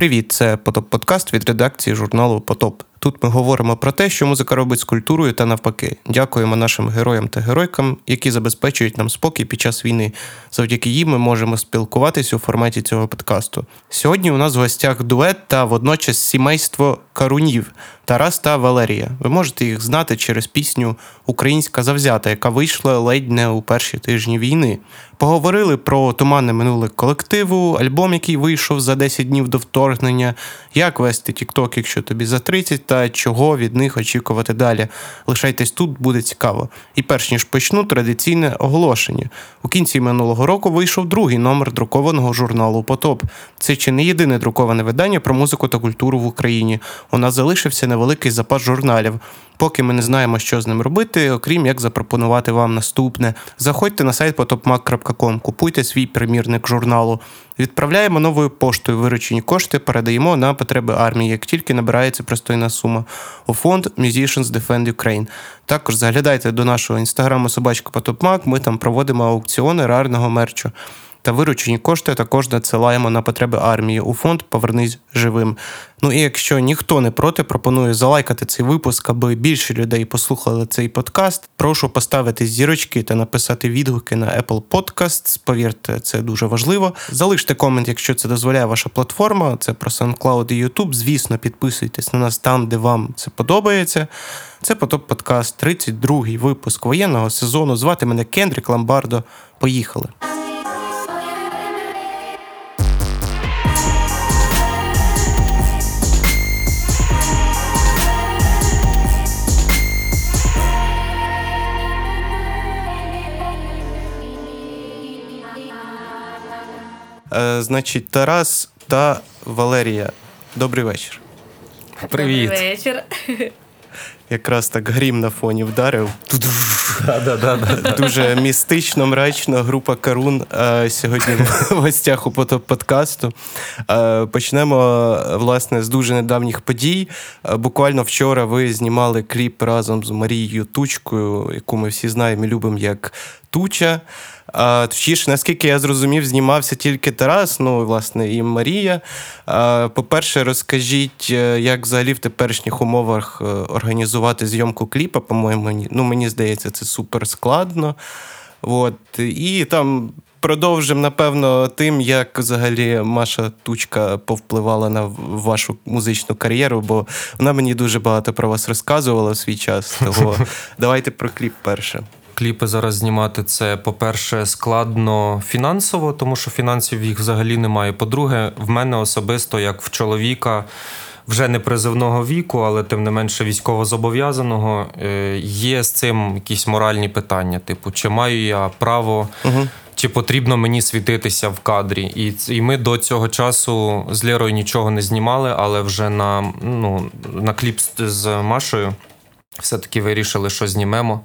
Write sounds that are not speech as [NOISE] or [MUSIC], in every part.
Привіт, це Потоп Подкаст від редакції журналу Потоп. Тут ми говоримо про те, що музика робить з культурою та навпаки. Дякуємо нашим героям та геройкам, які забезпечують нам спокій під час війни. Завдяки їм ми можемо спілкуватися у форматі цього подкасту. Сьогодні у нас в гостях дует та водночас сімейство Карунів Тарас та Валерія. Ви можете їх знати через пісню Українська завзята, яка вийшла ледь не у перші тижні війни. Поговорили про туманне минуле колективу, альбом, який вийшов за 10 днів до вторгнення, як вести TikTok, якщо тобі за 30, та чого від них очікувати далі. Лишайтесь тут, буде цікаво. І перш ніж почну, традиційне оголошення. У кінці минулого року вийшов другий номер друкованого журналу Потоп. Це чи не єдине друковане видання про музику та культуру в Україні. У нас залишився невеликий запас журналів. Поки ми не знаємо, що з ним робити, окрім як запропонувати вам наступне. Заходьте на сайт potopmac.com, купуйте свій примірник журналу. Відправляємо новою поштою виручені кошти, передаємо на потреби армії, як тільки набирається пристойна сума. У фонд Musicians Defend Ukraine. Також заглядайте до нашого інстаграму собачка Потопмак. Ми там проводимо аукціони рарного мерчу та виручені кошти також надсилаємо на потреби армії у фонд Повернись живим. Ну і якщо ніхто не проти, пропоную залайкати цей випуск, аби більше людей послухали цей подкаст. Прошу поставити зірочки та написати відгуки на Apple Podcasts. Повірте, це дуже важливо. Залиште комент, якщо це дозволяє ваша платформа. Це про SoundCloud і YouTube. Звісно, підписуйтесь на нас там, де вам це подобається. Це потоп подкаст, 32-й випуск воєнного сезону. Звати мене Кендрік Ламбардо. Поїхали. Значить, Тарас та Валерія. Добрий вечір. Привіт. Добрий вечір. Якраз так грім на фоні вдарив. Дуже містично, мрачно. Група Карун е, сьогодні в гостях у подкасту. Е, почнемо власне з дуже недавніх подій. Е, Буквально вчора ви знімали кліп разом з Марією Тучкою, яку ми всі знаємо і любимо як Туча. А, Точніше, наскільки я зрозумів, знімався тільки Тарас, ну, власне, і Марія. А, По-перше, розкажіть, е, як взагалі в теперішніх умовах е, організувати зйомку кліпа, по-моєму, ну, мені здається, це супер складно. От. І там продовжимо, напевно, тим, як взагалі Маша Тучка повпливала на вашу музичну кар'єру, бо вона мені дуже багато про вас розказувала в свій час. [LAUGHS] Того давайте про кліп перше. Кліпи зараз знімати це, по-перше, складно фінансово, тому що фінансів їх взагалі немає. По-друге, в мене особисто, як в чоловіка, вже не призивного віку, але тим не менше військовозобов'язаного, е, є з цим якісь моральні питання. Типу, чи маю я право. Чи потрібно мені світитися в кадрі? І, і ми до цього часу з Лєрою нічого не знімали, але вже на, ну, на кліп з Машою все-таки вирішили, що знімемо.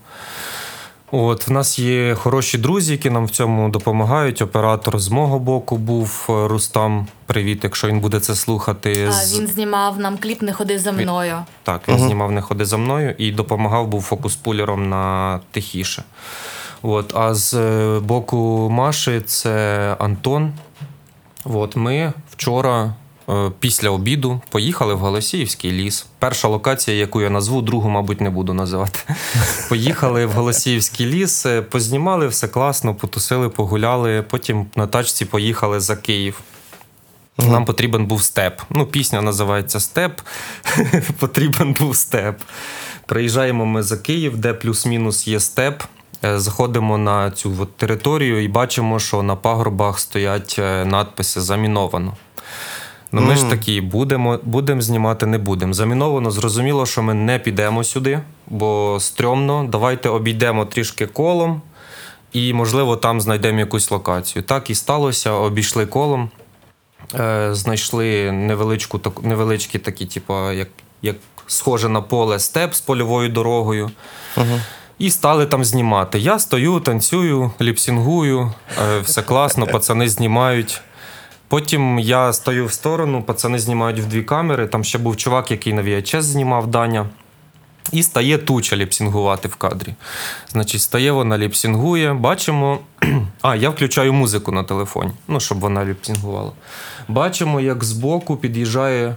От, в нас є хороші друзі, які нам в цьому допомагають. Оператор з мого боку був е, Рустам. Привіт, якщо він буде це слухати. А З- він знімав нам кліп Не ходи за мною. Так, він знімав не ходи за мною і допомагав був фокус-пулером на тихіше. От, а з е, боку Маші це Антон. От, ми вчора. Е, Після обіду поїхали в Голосіївський ліс. Перша локація, яку я назву, другу, мабуть, не буду називати. [LAUGHS] Поїхали в Голосіївський ліс, е, познімали все класно, потусили, погуляли. Потім на тачці поїхали за Київ. Нам потрібен був степ. Ну, пісня називається Степ. [LAUGHS] потрібен був степ. Приїжджаємо ми за Київ, де плюс-мінус є степ. Е, Заходимо на цю от територію і бачимо, що на пагорбах стоять надписи заміновано. Ну, ми ж такі будемо, будемо знімати, не будемо. Заміновано, зрозуміло, що ми не підемо сюди, бо стрьомно. Давайте обійдемо трішки колом і, можливо, там знайдемо якусь локацію. Так і сталося, обійшли колом. Е, знайшли невеличку, так- невеличкі такі, типу, як, як схоже на поле степ з польовою дорогою. І стали там знімати. Я стою, танцюю, ліпсінгую, е, все класно, пацани знімають. Потім я стою в сторону, пацани знімають в дві камери. Там ще був чувак, який на VHS знімав Даня. І стає туча ліпсінгувати в кадрі. Значить, стає вона ліпсінгує, бачимо. [CLEARS THROAT] А, я включаю музику на телефоні, ну, щоб вона ліпсінгувала. Бачимо, як збоку під'їжджає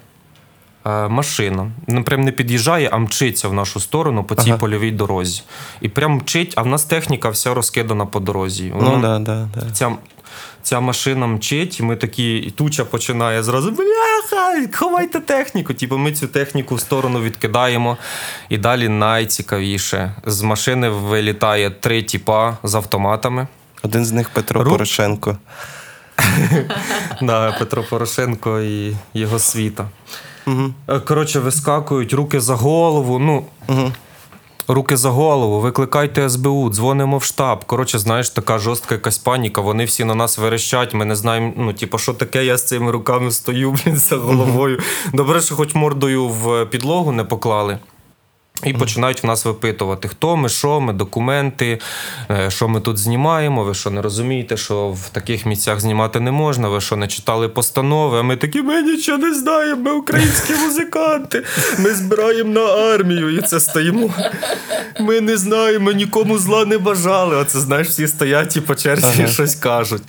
е, машина. Ну, прям не під'їжджає, а мчиться в нашу сторону по цій Ага. польовій дорозі. І прям мчить, а в нас техніка вся розкидана по дорозі. Ну да, да, да. Ця, ця машина мчить, і ми такі, і туча починає зразу бляха, ховайте техніку. Типу, ми цю техніку в сторону відкидаємо. І далі найцікавіше. З машини вилітає три тіпа з автоматами. Один з них Петро Ру- Порошенко. [LAUGHS] Да, Петро Порошенко і його світа. Е, Коротше, вискакують, руки за голову. Ну. Руки за голову, викликайте СБУ, дзвонимо в штаб. Коротше, знаєш, така жорстка якась паніка. Вони всі на нас верещать. Ми не знаємо, ну, типу, що таке, я з цими руками стою, [LAUGHS] блін, за головою. Добре, що хоч мордою в підлогу не поклали. І починають в нас випитувати, хто ми, що ми, документи, е, що ми тут знімаємо. Ви що не розумієте, що в таких місцях знімати не можна, ви що не читали постанови. А ми такі, ми нічого не знаємо, ми українські [LAUGHS] музиканти, ми збираємо на армію і це стоїмо. Ми не знаємо, нікому зла не бажали. Оце знаєш, всі стоять і по черзі Ага. щось кажуть.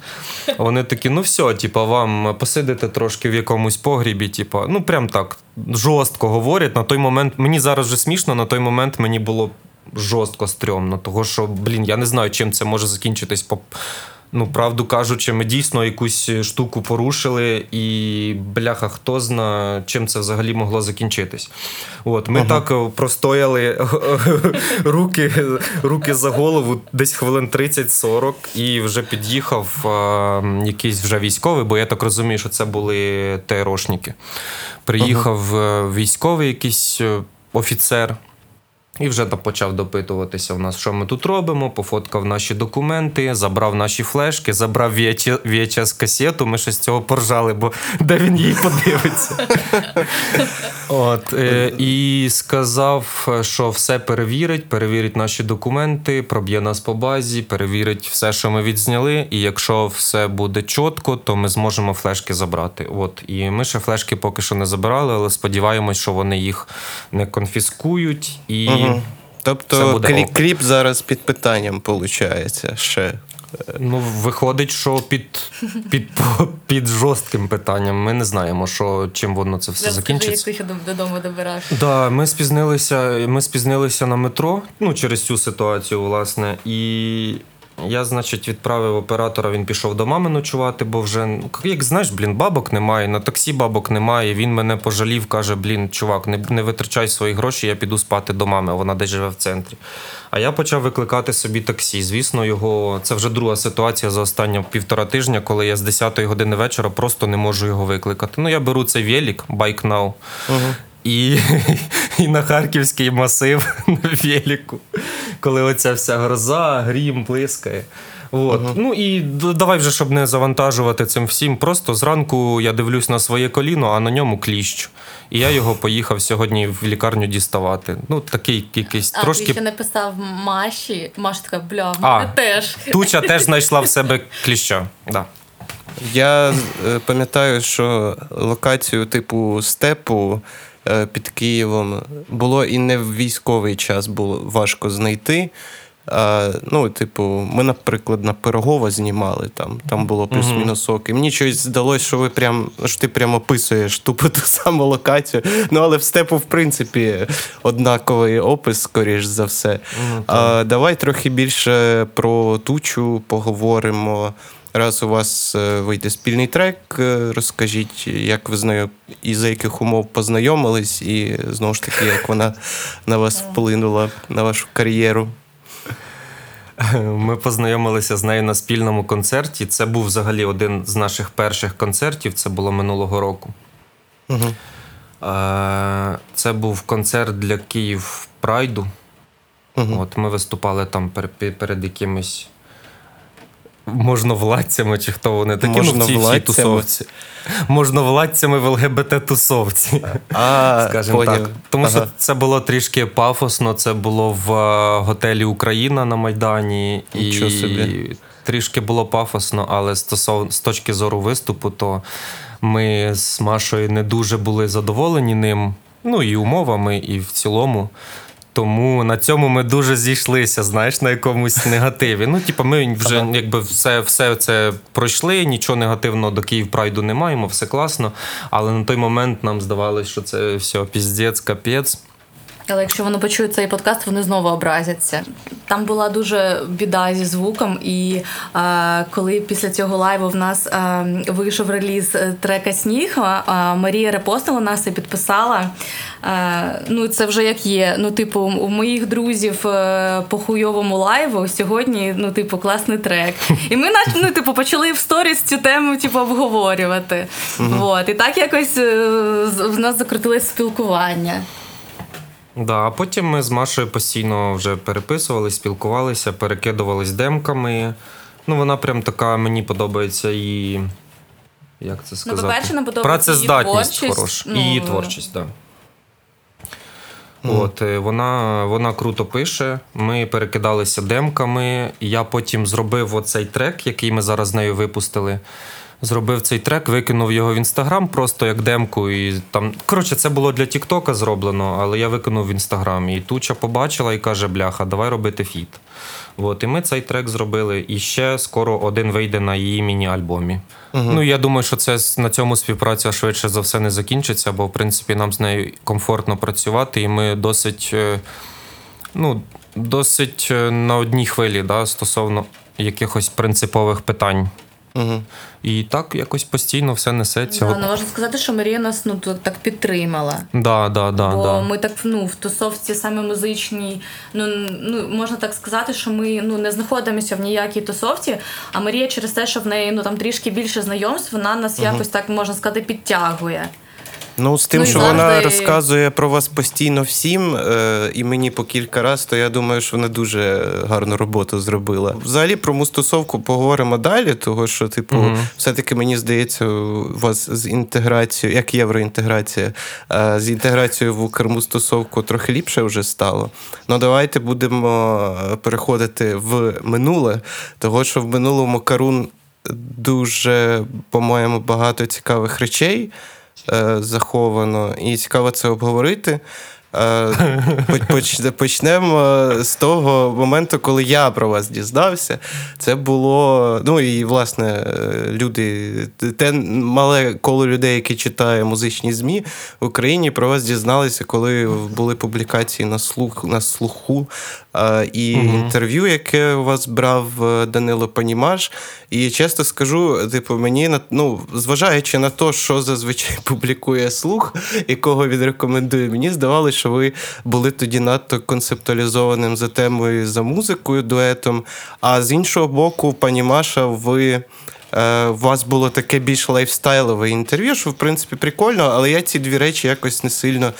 Вони такі, ну все, типа, вам посидите трошки в якомусь погрібі, типа, ну прям так жорстко говорять. На той момент мені зараз вже смішно, на той момент мені було жорстко стрьомно. Того що, блін, я не знаю, чим це може закінчитись. По... Ну, правду кажучи, ми дійсно якусь штуку порушили, і бляха, хто зна, чим це взагалі могло закінчитись. От, ми так е, простояли [LAUGHS] руки, руки за голову десь хвилин 30-40, і вже під'їхав е, якийсь вже військовий, бо я так розумію, що це були ТРОшники. Приїхав е, військовий якийсь е, офіцер. І вже почав допитуватися в нас, що ми тут робимо, пофоткав наші документи, забрав наші флешки, забрав VHS касету. Ми ще з цього поржали, бо де він її подивиться. От, е, і сказав, що все перевірить, перевірить наші документи, проб'є нас по базі, перевірить все, що ми відзняли. І якщо все буде чітко, то ми зможемо флешки забрати. От, і ми ще флешки поки що не забирали, але сподіваємось, що вони їх не конфіскують. І Угу. Тобто буде клі- кліп зараз під питанням, виходить, ще. ну, виходить, що під, під, під жорстким питанням ми не знаємо, що, чим воно це все Зараз скажи, як закінчиться. ти додому добираєш? Да, ми спізнилися, ми спізнилися на метро, ну, через цю ситуацію, власне. І я, значить, відправив оператора, він пішов до мами ночувати, бо вже, ну, як знаєш, блін, бабок немає, на таксі бабок немає. Він мене пожалів, каже: блін, чувак, не, не витрачай свої гроші, я піду спати до мами, вона десь живе в центрі. А я почав викликати собі таксі. Звісно, його це вже друга ситуація за останні півтора тижня, коли я з 10 години вечора просто не можу його викликати. Ну, я беру цей велик, Bike Now, і, [LAUGHS] і на харківський масив [LAUGHS] на велику, коли оця вся гроза, грім блискає. От. Ну і давай вже, щоб не завантажувати цим всім. Просто зранку я дивлюсь на своє коліно, а на ньому кліщ. І я його поїхав сьогодні в лікарню діставати. Ну, такий якийсь А ти ще написав Маші. Маша така, бля, в А. мене теж. Туча теж [LAUGHS] знайшла в себе кліща. Да. Я е, пам'ятаю, що локацію типу степу під Києвом було і не в військовий час було важко знайти. А, ну, типу, ми, наприклад, на Пирогово знімали там, там було плюс-мінус ок. І мені щось здалося, що ви прям що ти прям описуєш тупо ту саму локацію. Ну, але в степу, в принципі, однаковий опис, скоріш за все. а, давай трохи більше про тучу поговоримо. Раз у вас е, вийде спільний трек, е, розкажіть, як ви з нею і за яких умов познайомились, і знову ж таки, як вона на вас вплинула на вашу кар'єру. Ми познайомилися з нею на спільному концерті. Це був взагалі один з наших перших концертів. Це було минулого року. Угу. Це був концерт для Київ Прайду. Угу. От ми виступали там перед якимись можновладцями, чи хто вони такі ну, в цій тусовці. Можновладцями в ЛГБТ-тусовці. А, Скажімо так. Тому Ага. що це було трішки пафосно. Це було в е, готелі Україна на Майдані. Нічого і собі. трішки було пафосно, але стосов, з точки зору виступу, то ми з Машою не дуже були задоволені ним. Ну і умовами, і в цілому. Тому на цьому ми дуже зійшлися, знаєш, на якомусь негативі. Ну, типу, ми вже якби все, все це пройшли, нічого негативного до Київ Прайду не маємо, все класно. Але на той момент нам здавалося, що це все піздець, капець. Але якщо вони почують цей подкаст, вони знову образяться. Там була дуже біда зі звуком, і е, коли після цього лайву в нас е, вийшов реліз е, трека Сніг, е, Марія репостила нас і підписала. Е, ну, це вже як є. Ну, типу, у моїх друзів е, по хуйовому лайву сьогодні, ну, типу, класний трек. І ми, ну, типу, почали в сторіс цю тему, типу, обговорювати. Вот. І так якось е, в нас закрутилось спілкування. Да, а потім ми з Машою постійно вже переписували, спілкувалися, перекидувались демками. Ну, вона прям така, мені подобається і. Як це сказати? Ну, по-перше, нам подобається Працездатність її творчість. хороша. Ну, і її творчість, так. Да. От, е, вона, вона круто пише. Ми перекидалися демками. і Я потім зробив оцей трек, який ми зараз з нею випустили. Зробив цей трек, викинув його в інстаграм просто як демку. І там, коротше, це було для Тіктока зроблено, але я викинув в інстаграм. І Туча побачила і каже: бляха, давай робити фіт. От, і ми цей трек зробили. І ще скоро один вийде на її міні-альбомі. Ну, я думаю, що це на цьому співпраця швидше за все не закінчиться, бо в принципі нам з нею комфортно працювати, і ми досить, е, ну, досить е, на одній хвилі да, стосовно якихось принципових питань. Угу. І так якось постійно все несеться. Да, ну, можна сказати, що Марія нас ну, так підтримала. Да, да, да, Бо да. ми так ну, в тусовці саме музичній, ну, ну можна так сказати, що ми ну, не знаходимося в ніякій тусовці, а Марія через те, що в неї ну, там трішки більше знайомств, вона нас якось так можна сказати підтягує. Ну, з тим, Ну, що завжди- вона розказує про вас постійно всім, е, і мені по кілька разів, то я думаю, що вона дуже гарну роботу зробила. Взагалі про мустусовку поговоримо далі, того що, типу, Мгм. все-таки мені здається, у вас з інтеграцією, як євроінтеграція, е, з інтеграцією в Укрмустусовку трохи ліпше вже стало. Ну, давайте будемо е, переходити в минуле, того що в минулому Карун дуже, по-моєму, багато цікавих речей заховано, і цікаво це обговорити. Е, поч- поч- Почнемо з того моменту, коли я про вас дізнався. Це було. Ну і власне, е, люди, те мале коло людей, які читає музичні ЗМІ в Україні, про вас дізналися, коли були публікації на слух на слуху е, і Мгм. інтерв'ю, яке у вас брав е, Данило Панімаш. І чесно скажу, типу, мені ну, зважаючи на те, що зазвичай [LAUGHS] публікує слух, якого він рекомендує, мені здавалося, що ви були тоді надто концептуалізованим за темою за музикою, дуетом. А з іншого боку, пані Маша, ви. е, У вас було таке більш лайфстайлове інтерв'ю, що в принципі прикольно, але я ці дві речі якось не сильно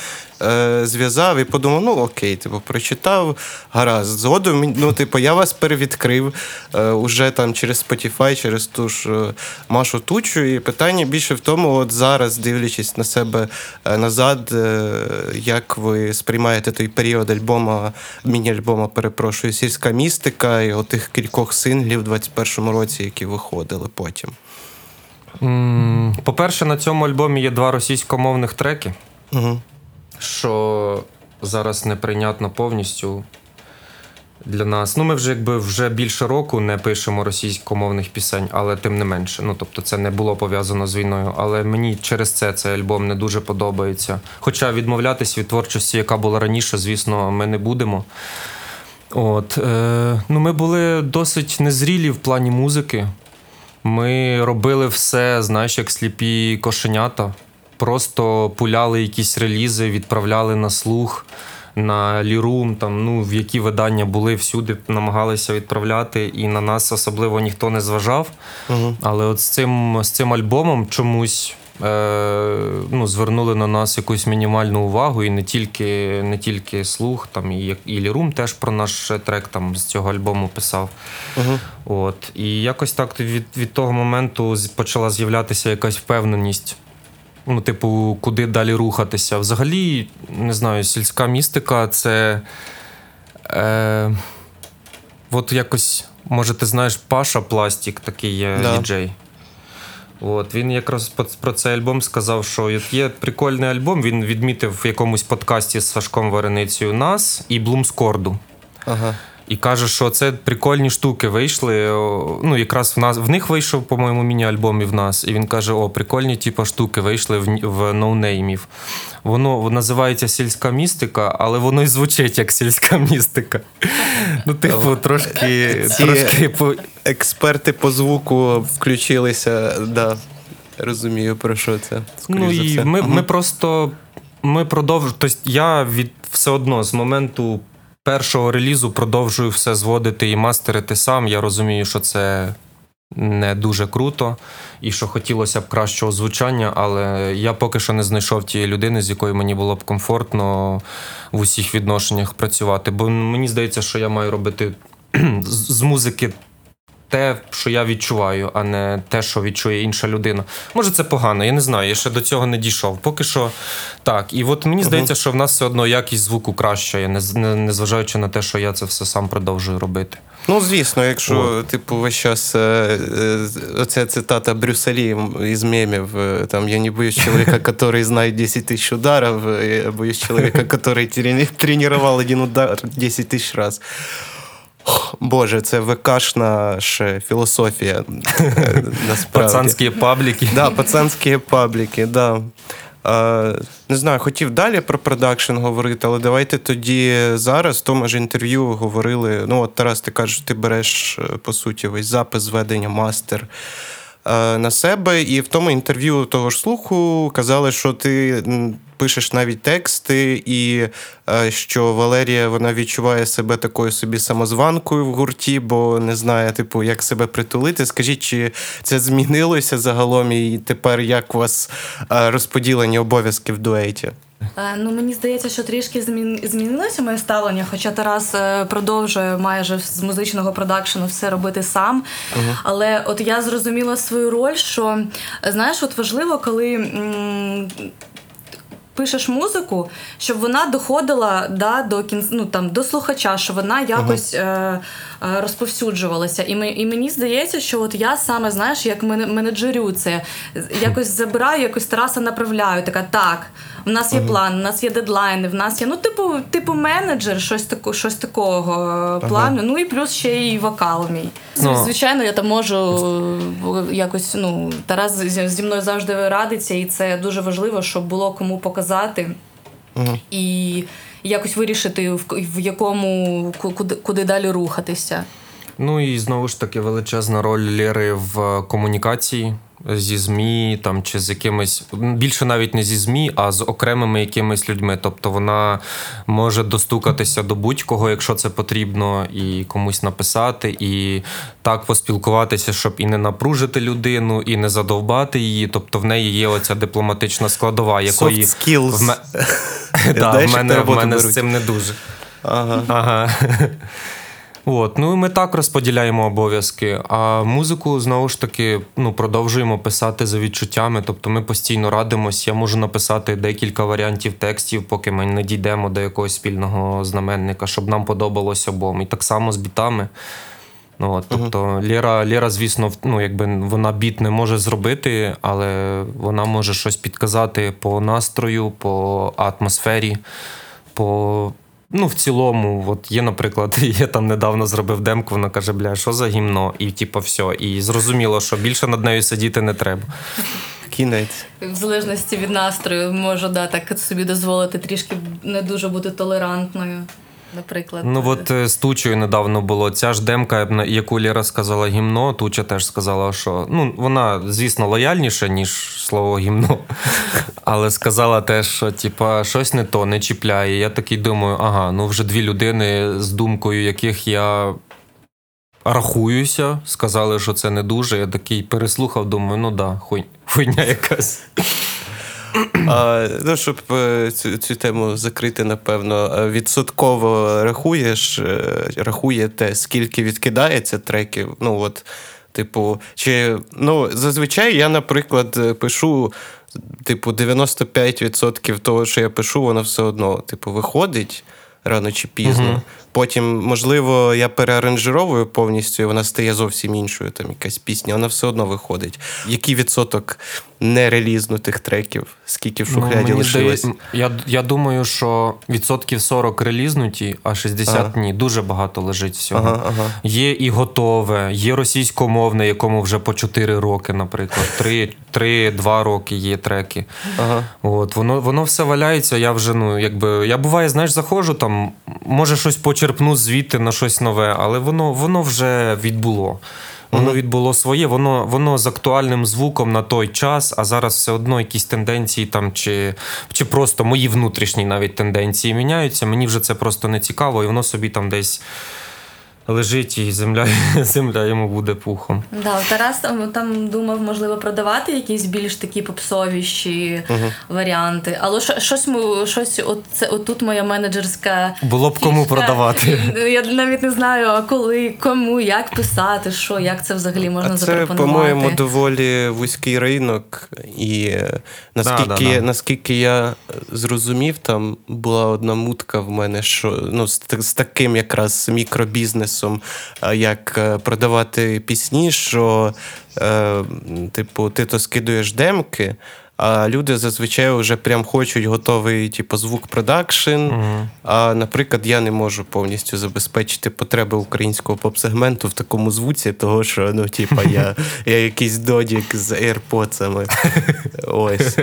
е, зв'язав і подумав: ну окей, типу, прочитав, гаразд. Згодом, ну, типу, я вас перевідкрив е, уже там через Spotify, через ту ж е, Машу Тучу. І питання більше в тому, от зараз, дивлячись на себе е, назад, е, як ви сприймаєте той період альбома, міні-альбома, перепрошую, сільська містика і отих кількох синглів в 21-му році, які виходили потім. По-перше, на цьому альбомі є два російськомовних треки. Угу. Що зараз неприйнятно повністю для нас. Ну, ми вже якби вже більше року не пишемо російськомовних пісень, але тим не менше. Ну, тобто, це не було пов'язано з війною. Але мені через це цей альбом не дуже подобається. Хоча відмовлятися від творчості, яка була раніше, звісно, ми не будемо. От, е, ну, ми були досить незрілі в плані музики. Ми робили все, знаєш, як сліпі кошенята. Просто пуляли якісь релізи, відправляли на слух, на лірум, там, ну, в які видання були всюди, намагалися відправляти, і на нас особливо ніхто не зважав. Угу. Але от з цим, з цим альбомом чомусь е, ну, звернули на нас якусь мінімальну увагу, і не тільки, не тільки слух, там, і, і Лірум теж про наш трек там, з цього альбому писав. Угу. От. І якось так від, від того моменту почала з'являтися якась впевненість. Ну, типу, куди далі рухатися. Взагалі, не знаю, сільська містика це. Е, от якось, може, ти знаєш, Паша Пластік, такий є Да. діджей. От він якраз про цей альбом сказав, що є прикольний альбом. Він відмітив в якомусь подкасті з Сашком Вареницею нас і Блумскорду. Ага. І каже, що це прикольні штуки вийшли. Ну, якраз в нас в них вийшов, по-моєму, міні-альбом і в нас. І він каже: о, прикольні типу, штуки вийшли в, в ноунеймів. Воно називається сільська містика, але воно і звучить як сільська містика. Ну, типу, трошки, Ці- трошки по, Експерти по звуку включилися, да. Розумію, про що це. Ну за і все. ми, ми просто ми продовжуємо. Тобто я від все одно з моменту першого релізу продовжую все зводити і мастерити сам. Я розумію, що це не дуже круто, і що хотілося б кращого звучання, але я поки що не знайшов тієї людини, з якою мені було б комфортно в усіх відношеннях працювати. Бо мені здається, що я маю робити [CLEARS THROAT] з музики те, що я відчуваю, а не те, що відчує інша людина. Може, це погано, я не знаю, я ще до цього не дійшов. Поки що так. І от мені здається, що в нас все одно якість звуку краща, не, не, незважаючи на те, що я це все сам продовжую робити. Ну, звісно, якщо, типу, весь час е, е, оця цитата Брюсселі із мемів, е, там я не боюсь чоловіка, який [LAUGHS] знає 10 тисяч ударів, я боюсь чоловіка, який тренував один удар 10 тисяч разів. Боже, це ВКшна ще філософія. [LAUGHS] Пацанські пабліки. Да, пацанські пабліки, да. Не знаю, хотів далі про продакшн говорити, але давайте тоді зараз, в тому ж інтерв'ю говорили. Ну, от Тарас, ти кажеш, ти береш, е, по суті, весь запис зведення, мастер е, на себе. І в тому інтерв'ю того ж слуху казали, що ти пишеш навіть тексти, і е, що Валерія вона відчуває себе такою собі самозванкою в гурті, бо не знає, типу, як себе притулити. Скажіть, чи це змінилося загалом, і тепер як у вас е, розподілені обов'язки в дуеті? Е, Ну, мені здається, що трішки змінилося моє ставлення, хоча Тарас продовжує майже з музичного продакшену все робити сам. Але от я зрозуміла свою роль, що знаєш, от важливо, коли. м, Пишеш музику, щоб вона доходила да, до кін... ну, там, до слухача, щоб вона якось е, е, розповсюджувалася. І, ми, і мені здається, що от я саме знаєш, як мен- менеджерю це якось забираю, якось Тараса направляю. Така так, в нас є план, в нас є дедлайни, в нас є ну, типу, типу менеджер, щось тако, щось такого е, плану. Ну і плюс ще й вокал мій. Ну. Звичайно, я там можу е, якось. Ну Тарас зі мною завжди радиться, і це дуже важливо, щоб було кому показати. І якось вирішити, в, в якому ку- куди, куди далі рухатися. Ну і знову ж таки величезна роль Лєри в комунікації зі ЗМІ там чи з якимись більше навіть не зі ЗМІ, а з окремими якимись людьми. Тобто вона може достукатися до будь-кого, якщо це потрібно, і комусь написати, і так поспілкуватися, щоб і не напружити людину, і не задовбати її. Тобто в неї є оця дипломатична складова, якої Soft skills. [LAUGHS] в, ме... да, в мене, в мене з цим не дуже. Ага. Ага. От, ну і ми так розподіляємо обов'язки. А музику знову ж таки ну, продовжуємо писати за відчуттями. Тобто ми постійно радимось. Я можу написати декілька варіантів текстів, поки ми не дійдемо до якогось спільного знаменника, щоб нам подобалось обом. І так само з бітами. Ну, от, тобто Лєра, Лєра, звісно, ну, якби вона біт не може зробити, але вона може щось підказати по настрою, по атмосфері, по. Ну, в цілому, от є, наприклад, [LAUGHS] я там недавно зробив демку, вона каже, бля, що за гімно? І типу, все. І зрозуміло, що більше над нею сидіти не треба. Кінець. В залежності від настрою можу да, так собі дозволити трішки не дуже бути толерантною. Наприклад, Ну от е, з тучою недавно було. Ця ж демка, яку Лєра сказала гімно, туча теж сказала, що ну вона, звісно, лояльніша, ніж слово гімно. [LAUGHS] Але сказала теж, що типа щось не то, не чіпляє. Я такий думаю, ага, ну вже дві людини, з думкою яких я рахуюся, сказали, що це не дуже. Я такий переслухав, думаю, ну да, хуй, хуйня якась. А, ну, щоб е, цю, цю тему закрити, напевно, е, відсотково рахуєш, е, рахуєте, скільки відкидається треків. Ну, от, типу, чи ну, зазвичай я, наприклад, пишу. Типу, 95% того, що я пишу, воно все одно, типу, виходить. рано чи пізно. Мгм. Потім, можливо, я переаранжировую повністю, і вона стає зовсім іншою. Там якась пісня, вона все одно виходить. Який відсоток нерелізнутих треків, скільки в шухляді Ну, лишилось? здає- я, я думаю, що відсотків 40 релізнуті, а 60 Ага. ні. Дуже багато лежить всього. Ага, ага. Є і готове, є російськомовне, якому вже по 4 роки, наприклад. 3, 3 2 роки є треки. Ага. От, воно, воно все валяється. Я вже, ну, якби. Я буває, знаєш, заходжу там, може щось почерпну звідти на щось нове, але воно, воно вже відбуло. Воно відбуло своє, воно, воно з актуальним звуком на той час, а зараз все одно якісь тенденції там, чи, чи просто мої внутрішні навіть тенденції міняються. Мені вже це просто не цікаво, і воно собі там десь лежить, і земля, [LAUGHS] земля йому буде пухом. Да, Тарас там, там думав, можливо, продавати якісь більш такі попсовіші варіанти. Але що- щось ми щось, от це отут моя менеджерська. Було б кому продавати. [LAUGHS] Я навіть не знаю, а коли, кому, як писати, що, як це взагалі можна А це, запропонувати. по-моєму, доволі вузький ринок, і е, наскільки, Да, да, да. наскільки я зрозумів, там була одна мутка в мене, що ну, з, з таким якраз мікробізнесом, а, як е, продавати пісні, що е, типу, ти то скидуєш демки. А люди зазвичай вже прям хочуть готовий, типу, звук продакшн. А, наприклад, я не можу повністю забезпечити потреби українського поп-сегменту в такому звуці, того що ну, типу, я, [LAUGHS] я якийсь додік з AirPods. [LAUGHS] Ось.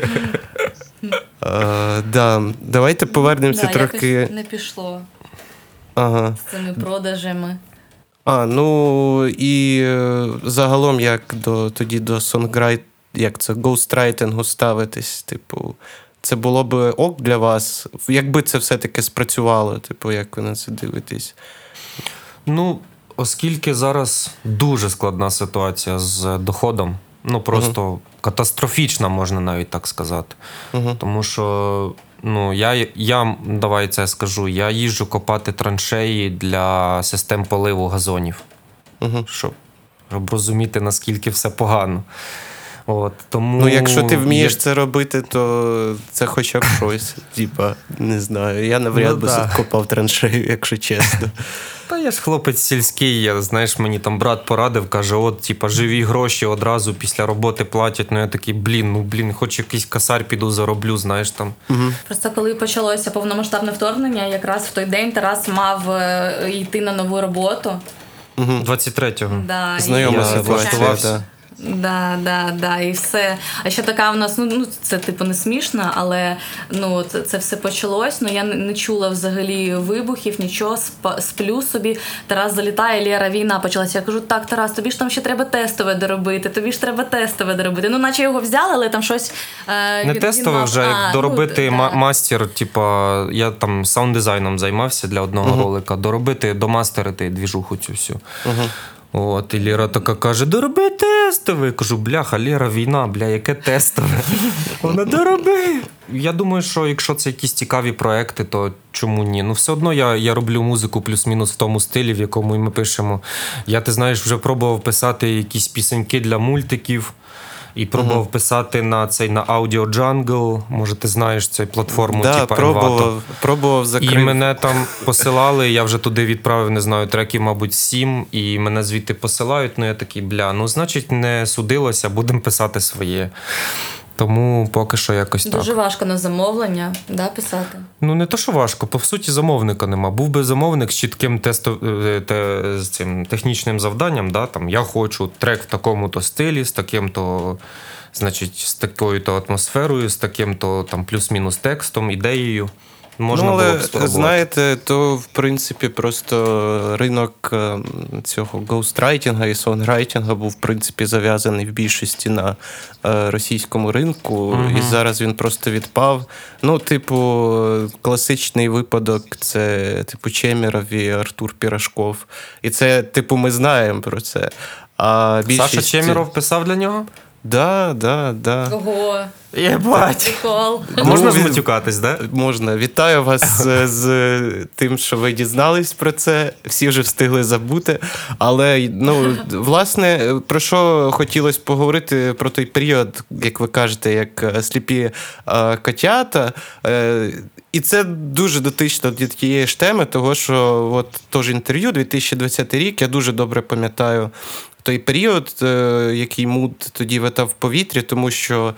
А, да. Давайте повернемося да, трохи. не пішло Ага. з цими продажами. А, ну і е, загалом, як до тоді до сонграйт, як це гоустрайтингу ставитись, типу, це було б ок для вас, якби це все-таки спрацювало, типу, як ви на це дивитесь? Ну, оскільки зараз дуже складна ситуація з доходом, ну просто катастрофічна, можна навіть так сказати. Угу. Тому що ну, я, я давай це скажу, я їжджу копати траншеї для систем поливу газонів, Угу. щоб, щоб розуміти, наскільки все погано. От, тому Ну, якщо ти вмієш є- це робити, то це хоча б щось. [LAUGHS] Типа, не знаю. Я навряд Ну, би да. копав траншею, якщо чесно. [LAUGHS] Та я ж хлопець сільський, я, знаєш, мені там брат порадив, каже: от, типа, живі гроші одразу після роботи платять. Ну я такий, блін, ну блін, хоч якийсь касар піду зароблю, знаєш там. Просто коли почалося повномасштабне вторгнення, якраз в той день Тарас мав е, йти на нову роботу. 23-го. Да, Знайома Я влаштувався. Да. Да, да, і все. А ще така в нас, ну, ну це типу не смішно, але ну це, це все почалось. Ну я не, не чула взагалі вибухів, нічого, сплю собі. Тарас залітає, Лєра, війна почалася. Я кажу, так, Тарас, тобі ж там ще треба тестове доробити, тобі ж треба тестове доробити. Ну, наче його взяли, але там щось. Е, Не він- тестове він вже, мав- як доробити ну, ма- да. мастер, типа, я там саунд-дизайном займався для одного ролика, доробити, домастерити двіжуху цю всю. От, і Ліра така каже: дороби тестове. Я кажу, бляха, Ліра, війна, бля, яке тестове? [LAUGHS] Вона дороби. Я думаю, що якщо це якісь цікаві проекти, то чому ні? Ну, все одно я, я роблю музику плюс-мінус в тому стилі, в якому ми пишемо. Я, ти знаєш, вже пробував писати якісь пісеньки для мультиків. І пробував писати на цей на Audio Jungle. Може, ти знаєш цю платформу, Да, типу Envato. пробував, пробував закрити. І мене там посилали, я вже туди відправив, не знаю, треків, мабуть, сім, і мене звідти посилають. Ну я такий, бля, ну значить, не судилося, будемо писати своє. Тому поки що якось Дуже так. важко на замовлення да, писати. Ну не то, що важко, по суті, замовника нема. Був би замовник з чітким тесто, е, те, з цим технічним завданням. Да? Там, я хочу трек в такому-то стилі, з таким-то, значить, з такою-то атмосферою, з таким-то там плюс-мінус текстом, ідеєю. Можна ну, але, було б спробувати. знаєте, то в принципі просто ринок е, цього гоустрайтінга і сонграйтінга був в принципі зав'язаний в більшості на е, російському ринку, і зараз він просто відпав. Ну, типу, класичний випадок це типу Чеміров і Артур Пірашков. І це, типу, ми знаємо про це. А більшість... Саша Чеміров писав для нього? Да, да, да. Ого, Єбать. прикол. А можна Ну, зматюкатись, да? Можна. Вітаю вас з, з тим, що ви дізнались про це. Всі вже встигли забути. Але ну, власне, про що хотілося поговорити про той період, як ви кажете, як е, сліпі е, котята. Е, і це дуже дотично до тієї ж теми, того що от теж інтерв'ю 2020 рік, я дуже добре пам'ятаю. Той період, е, який муд тоді витав в повітрі, тому що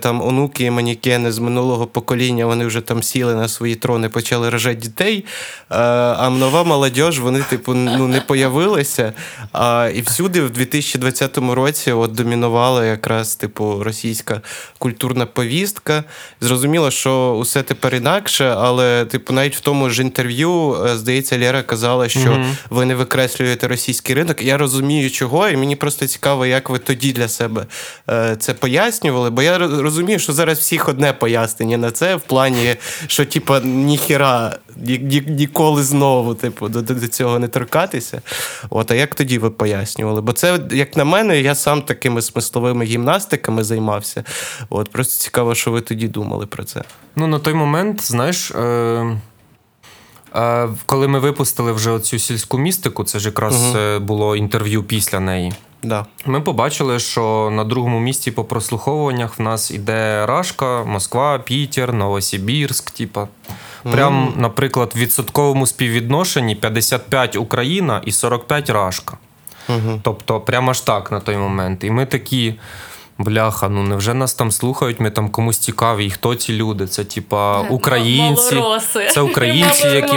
там онуки і манікени з минулого покоління вони вже там сіли на свої трони, почали рожати дітей. е, А нова молодь, вони, типу, ну, не появилися. А, і всюди, в 2020 році, от домінувала якраз типу російська культурна повістка. Зрозуміло, що усе тепер інакше, але, типу, навіть в тому ж інтерв'ю, е, здається, Лера казала, що Мгм. ви не викреслюєте російський ринок. Я розумію, чого, і мені просто цікаво, як ви тоді для себе е, це пояснювали. Бо я розумію, що зараз всіх одне пояснення на це, в плані, що типа ніхіра ні, ні, ніколи знову, типу, до, до цього не торкатися. От, а як тоді ви пояснювали? Бо це, як на мене, я сам такими смисловими гімнастиками займався. От, просто цікаво, що ви тоді думали про це. Ну, на той момент, знаєш, е, коли ми випустили вже цю сільську містику, це ж якраз е, було інтерв'ю після неї. Да. Ми побачили, що на другому місці по прослуховуваннях в нас іде Рашка, Москва, Пітер, Новосибірськ. Типа. Прям, наприклад, в відсотковому співвідношенні 55 Україна і 45 Рашка. Угу. Тобто, прямо аж так на той момент. І ми такі. Бляха, ну невже нас там слухають? Ми там комусь цікаві, і хто ці люди? Це типа українці. Малороси. Це українці, які-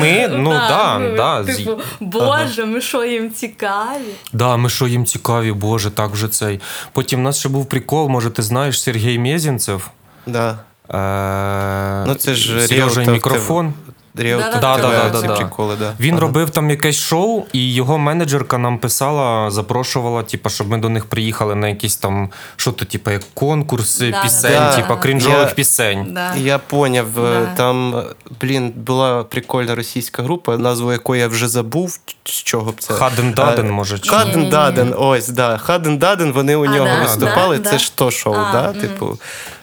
Ми? Ну, да, да, Типу, боже, ми що їм цікаві? Да, ми що їм цікаві, боже, так вже цей. Потім в нас ще був прикол, може, ти знаєш Сергій Мєзінцев. Да. Е- Ну, це ж Сережа мікрофон. Ріелтор Да, да, да, да, ці да. приколи, да. Він Ага. робив там якесь шоу, і його менеджерка нам писала, запрошувала, типу, щоб ми до них приїхали на якісь там, що то, типу, як конкурси, Да, пісень, да, да. типу, Я- крінжових пісень. Да. Я поняв, е, Да. там, блін, була прикольна російська група, назву якої я вже забув, з чого б це. Хаден Даден, Е, може, чи Хаден Даден, ось, да. Хаден Даден, вони у А, нього да, виступали. да, це да. ж то шоу, А, да? Типу.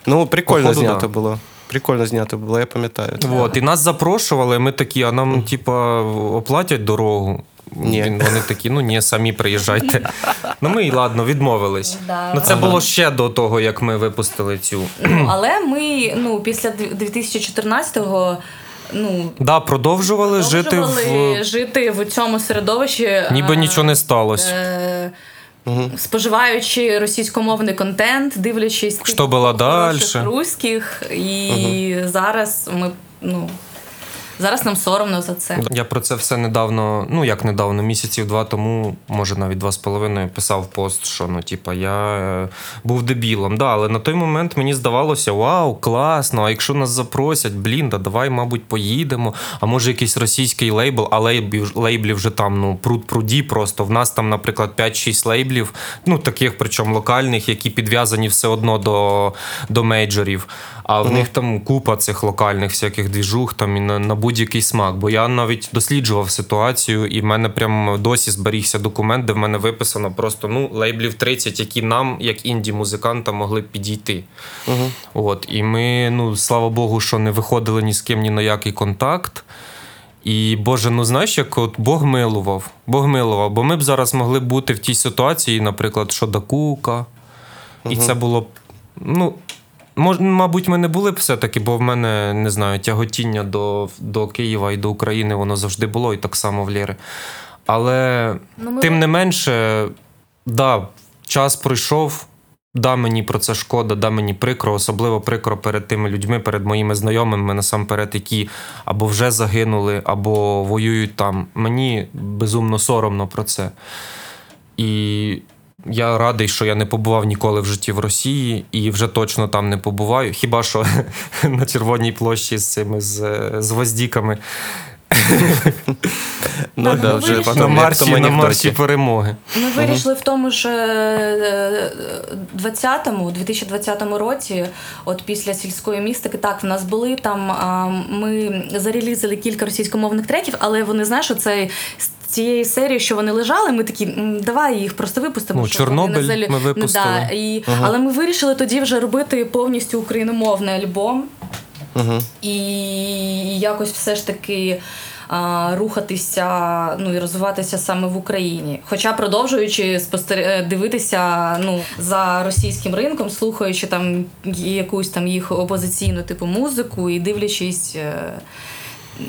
Ну, прикольно Походу, знято да. було. Прикольно знято було, я пам'ятаю. Вот, і нас запрошували, ми такі, а нам, типа, оплатять дорогу. Ні. Вони такі, ну ні, самі приїжджайте. Ну ми і ладно, відмовились. Да. Ну це було ще до того, як ми випустили цю. Ну, але ми ну, після 2014-го ну, Да, продовжували жити в. жити в цьому середовищі. Ніби е, нічого не сталося. е, Споживаючи російськомовний контент, дивлячись Що було далі? дальше? руських, і зараз ми ну зараз нам соромно за це. Я про це все недавно, ну як недавно, місяців два тому, може навіть два з половиною, писав пост, що ну, типа, я е, був дебілом. Да, але на той момент мені здавалося, вау, класно. А якщо нас запросять, блін, да давай, мабуть, поїдемо. А може якийсь російський лейбл, а лейблів, лейблів вже там ну пруд пруді просто. В нас там, наприклад, 5-6 лейблів, ну таких, причому локальних, які підв'язані все одно до, до мейджорів. А в них там купа цих локальних всяких двіжух там і на, на будь-який смак. Бо я навіть досліджував ситуацію, і в мене прям досі зберігся документ, де в мене виписано просто ну лейблів 30, які нам, як інді-музикантам, могли б підійти. Угу. От, і ми, ну слава Богу, що не виходили ні з ким ні на який контакт. І Боже, ну знаєш, як от Бог милував, Бог милував, бо ми б зараз могли бути в тій ситуації, наприклад, що Дакука. І це було б, ну, мож, мабуть, ми не були б все-таки, бо в мене не знаю, тяготіння до, до Києва і до України воно завжди було, і так само в Лєри. Але Ну, ми тим не менше, да, час пройшов. Да, мені про це шкода, да, мені прикро, особливо прикро перед тими людьми, перед моїми знайомими, насамперед, які або вже загинули, або воюють там. Мені безумно соромно про це. І я радий, що я не побував ніколи в житті в Росії і вже точно там не побуваю. Хіба що [LAUGHS] на Червоній площі з цими з, з гвоздіками [LAUGHS] Ну, да, вже вирішили. на тому на марші перемоги. Ми вирішили в тому ж е, 20-му, 2020 році, от після сільської містики, так, в нас були там. а, Ми зарелізили кілька російськомовних треків, але вони знаєш, оцей цієї серії, що вони лежали, ми такі, давай їх просто випустимо. Ну, Чорнобиль залі- ми випустили. Да, і... Але ми вирішили тоді вже робити повністю україномовний альбом. Угу. І якось все ж таки а, рухатися ну і розвиватися саме в Україні. Хоча продовжуючи спостер... е, дивитися ну, за російським ринком, слухаючи там якусь там їх опозиційну типу музику і дивлячись е,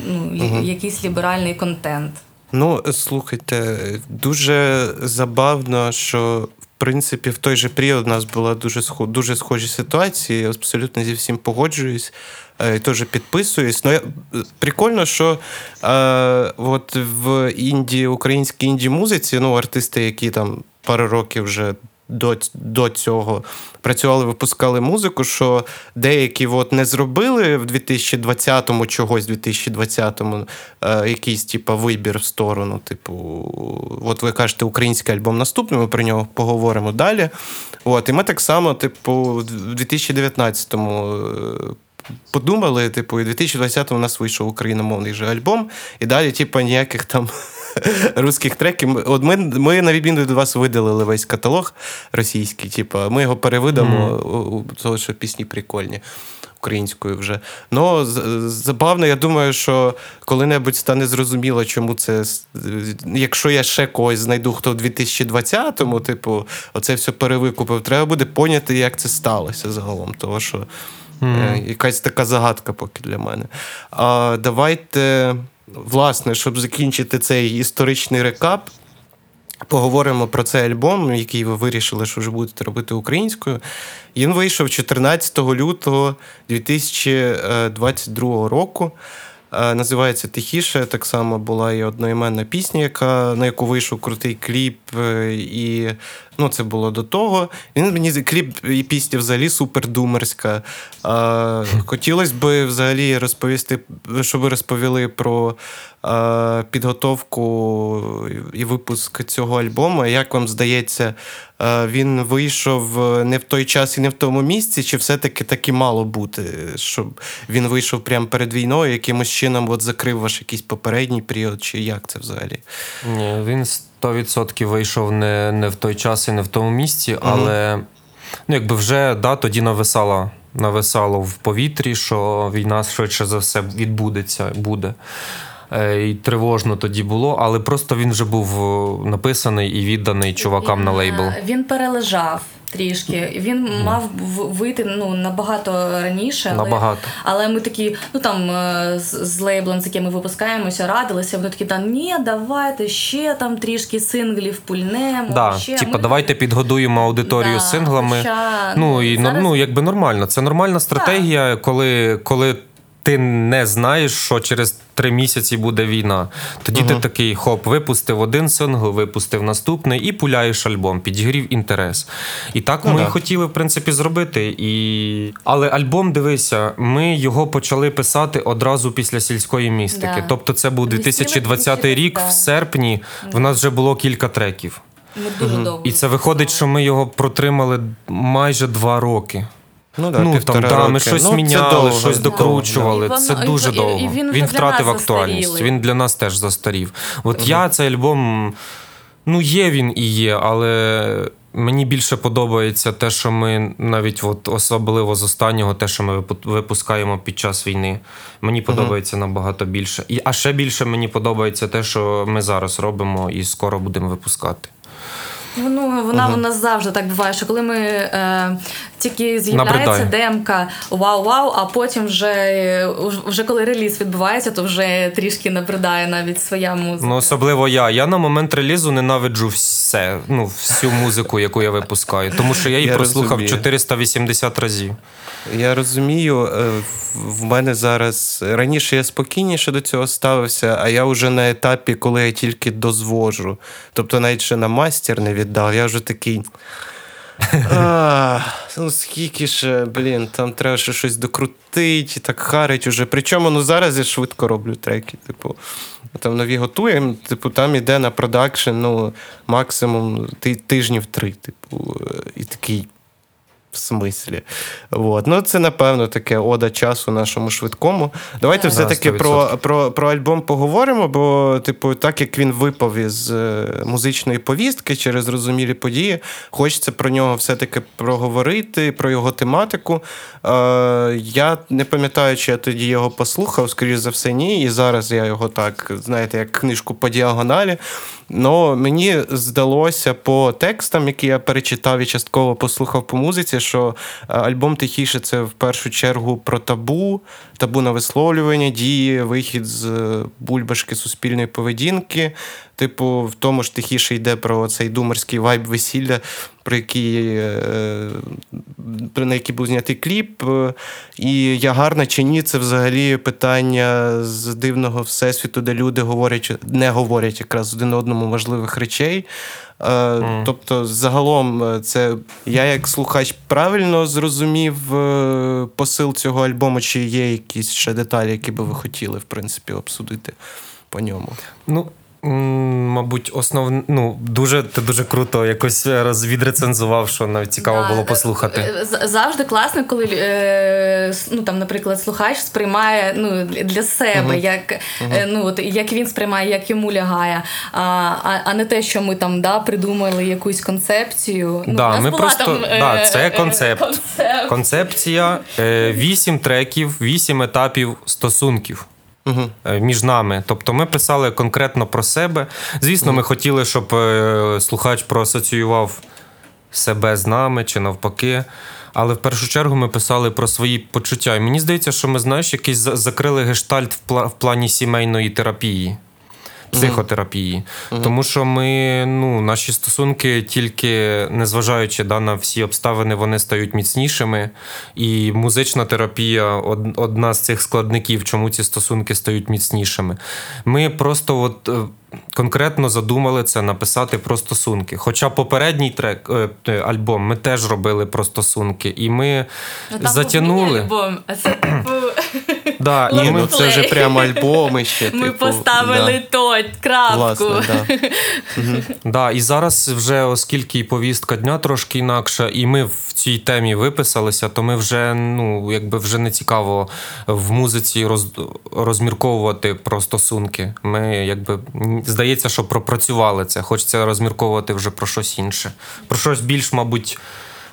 ну, лі- якийсь ліберальний контент. Ну, слухайте, дуже забавно, що в принципі в той же період у нас була дуже схо- дуже схожі ситуації. Я абсолютно зі всім погоджуюсь. е, І теж підписуюсь. Ну, я, прикольно, що е, от в інді, українській інді музиці, ну, артисти, які там пару років вже до, до цього працювали, випускали музику, що деякі от не зробили в 2020-му чогось, 2020-му е, якийсь типу, вибір в сторону. Типу, от ви кажете, український альбом наступний, ми про нього поговоримо далі. От, і ми так само, типу, в 2019-му. Подумали, типу, і в 2020-му у нас вийшов україномовний же альбом, і далі, типу, ніяких там [LAUGHS] русських треків. От ми, ми на відміну від вас видалили весь каталог російський, типу, ми його перевидамо, у- у- тому що пісні прикольні. Українською вже. Ну, забавно, я думаю, що коли-небудь стане зрозуміло, чому це. Якщо я ще когось знайду, хто в 2020-му, типу, оце все перевикупив, треба буде поняти, як це сталося загалом. Того, що е, якась така загадка поки для мене. А, давайте, власне, щоб закінчити цей історичний рекап. Поговоримо про цей альбом, який ви вирішили, що вже будете робити українською. Він вийшов 14 лютого 2022 року. Е, Називається Тихіше. Так само була і одноіменна пісня, яка, на яку вийшов крутий кліп. е, І ну, це було до того. Він мені кліп і пісня взагалі супердумерська. Е, Хотілося б взагалі розповісти, щоб ви розповіли про е, підготовку і випуск цього альбому. Як вам здається, він вийшов не в той час і не в тому місці, чи все-таки так і мало бути, щоб він вийшов прямо перед війною, якимось чином от закрив ваш якийсь попередній період, чи як це взагалі? Ні, він 100% вийшов не, не в той час і не в тому місці, але ну, якби вже да, тоді нависала. нависало в повітрі, що війна швидше за все відбудеться, буде. Е, І тривожно тоді було, але просто він вже був е, написаний і відданий чувакам на лейбл. е, Він перележав трішки. Він мав вийти ну, набагато раніше. Але, Набагато. але ми такі, ну там з, з лейблом, з яким ми випускаємося, радилися. Вони такі, та ні, давайте ще там трішки синглів пульнемо. Да, ще. типа, Ми- давайте підгодуємо аудиторію Да, синглами. хоча, ну ну, і зараз- ну, якби нормально. Це нормальна стратегія, коли, коли ти не знаєш, що через три місяці буде війна. Тоді ти такий хоп, випустив один сингл, випустив наступний і пуляєш альбом, підігрів інтерес. І так Ну ми да. хотіли, в принципі, зробити. І... Але альбом, дивися, ми його почали писати одразу після сільської містики. Да. Тобто, це був Весілля 2020 рік, в серпні. В нас вже було кілька треків. Ми дуже довго. І це виходить, що ми його протримали майже два роки. Ну, да, ну там да, ми щось Ну, міняли, довго, щось докручували. І воно- це і- дуже і- і довго. він він втратив актуальність. застарілий. Він для нас теж застарів. От я цей альбом, ну є він і є, але. Мені більше подобається те, що ми навіть от особливо з останнього, те, що ми випускаємо під час війни. Мені подобається набагато більше. І, а ще більше мені подобається те, що ми зараз робимо і скоро будемо випускати. Ну, вона у нас завжди так буває, що коли ми е, тільки з'являється демка вау-вау, а потім вже, вже коли реліз відбувається, то вже трішки набридає навіть своя музика. Ну, особливо я. Я на момент релізу ненавиджу все, ну, всю музику, яку я випускаю, тому що я її Я прослухав розумію. 480 разів. Я розумію, е, в- в мене зараз раніше я спокійніше до цього ставився, а я вже на етапі, коли я тільки дозвожу. Тобто навіть ще на мастер не віддав. Я вже такий. А, ну скільки ще, блін, там треба ще щось докрутити, так харить уже. Причому ну зараз я швидко роблю треки. Типу, там нові готуємо, типу, там іде на продакшн, ну, максимум ти- тижнів три. Типу, е, і такий. В смислі. От. Ну, це, напевно, таке ода часу нашому швидкому. Давайте Да, все-таки 100%. про, про, про альбом поговоримо, бо, типу, так як він випав із е, музичної повістки через зрозумілі події, хочеться про нього все-таки проговорити, про його тематику. Е, я не пам'ятаю, чи я тоді його послухав, скоріш за все, ні. І зараз я його так, знаєте, як книжку по діагоналі. Ну, мені здалося по текстам, які я перечитав і частково послухав по музиці, що е, альбом тихіше це в першу чергу про табу, табу на висловлювання, дії, вихід з е, бульбашки суспільної поведінки. Типу, в тому ж тихіше йде про цей думерський вайб весілля, про який, е, на який був знятий кліп. Е, І я гарна чи ні, це взагалі питання з дивного всесвіту, де люди говорять, не говорять якраз один одному важливих речей. Е, Тобто, загалом, це я як слухач правильно зрозумів посил цього альбому, чи є якісь ще деталі, які би ви хотіли, в принципі, обсудити по ньому. Ну, мабуть, основ... ну, дуже, ти дуже круто якось роз- відрецензував, що навіть цікаво Да, було е, послухати. е, Завжди класно, коли е, ну, там, наприклад, слухач сприймає ну, для себе, як, е, ну, от, як він сприймає, як йому лягає, а, а, не те, що ми там да, придумали якусь концепцію. Ну, Да, ми була просто- там, да, це е, концепт. концепт. Концепція е, вісім треків, вісім етапів стосунків. Е, Між нами, тобто ми писали конкретно про себе. Звісно, ми хотіли, щоб е, слухач проасоціював себе з нами чи навпаки. Але в першу чергу ми писали про свої почуття. І мені здається, що ми, знаєш, якийсь закрили гештальт в плані сімейної терапії. Психотерапії, тому що ми, ну, наші стосунки, тільки незважаючи да, на всі обставини, вони стають міцнішими. І музична терапія одна з цих складників, чому ці стосунки стають міцнішими. Ми просто от. е, Конкретно задумали це написати про стосунки. Хоча попередній трек е, альбом ми теж робили про стосунки, і ми Ну, там був затягнули. Да, і Ні, ми, ну це вже прямо [LAUGHS] альбоми ще. ми типу, поставили то, крапку. Власне, да. [LAUGHS] Да, і зараз вже, оскільки і повістка дня трошки інакша, і ми в цій темі виписалися, то ми вже ну якби вже не цікаво в музиці роз, розмірковувати про стосунки. Ми якби здається, що пропрацювали це. Хочеться розмірковувати вже про щось інше, про щось більш, мабуть.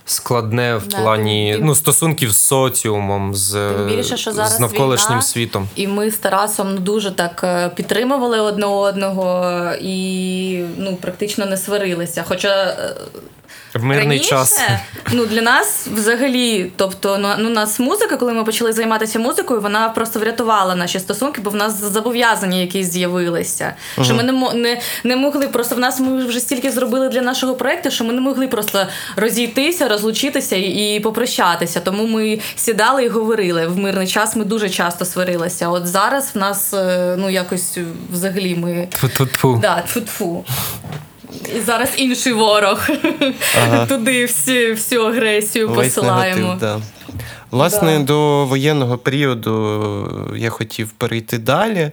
Складне в Да, плані тим- ну, стосунків з соціумом, з, більше, що зараз з навколишнім війна, світом. І ми з Тарасом ну, дуже так е, підтримували одне одного і ну, практично не сварилися. Хоча е, В мирний раніше, час. ну, для нас взагалі, тобто, ну, ну, нас музика, коли ми почали займатися музикою, вона просто врятувала наші стосунки, бо в нас зобов'язання якісь з'явилися. Що ми не, не, не могли просто в нас ми вже стільки зробили для нашого проекту, що ми не могли просто розійтися, розлучитися і, і попрощатися. Тому ми сідали і говорили. В мирний час ми дуже часто сварилися. От зараз в нас е, ну якось взагалі ми Тьфу-тьфу-тьфу. Да, тьфу-тьфу. І зараз інший ворог. [LAUGHS] Туди всі, всю агресію Весь посилаємо. негатив, да. Власне, Да. до воєнного періоду я хотів перейти далі.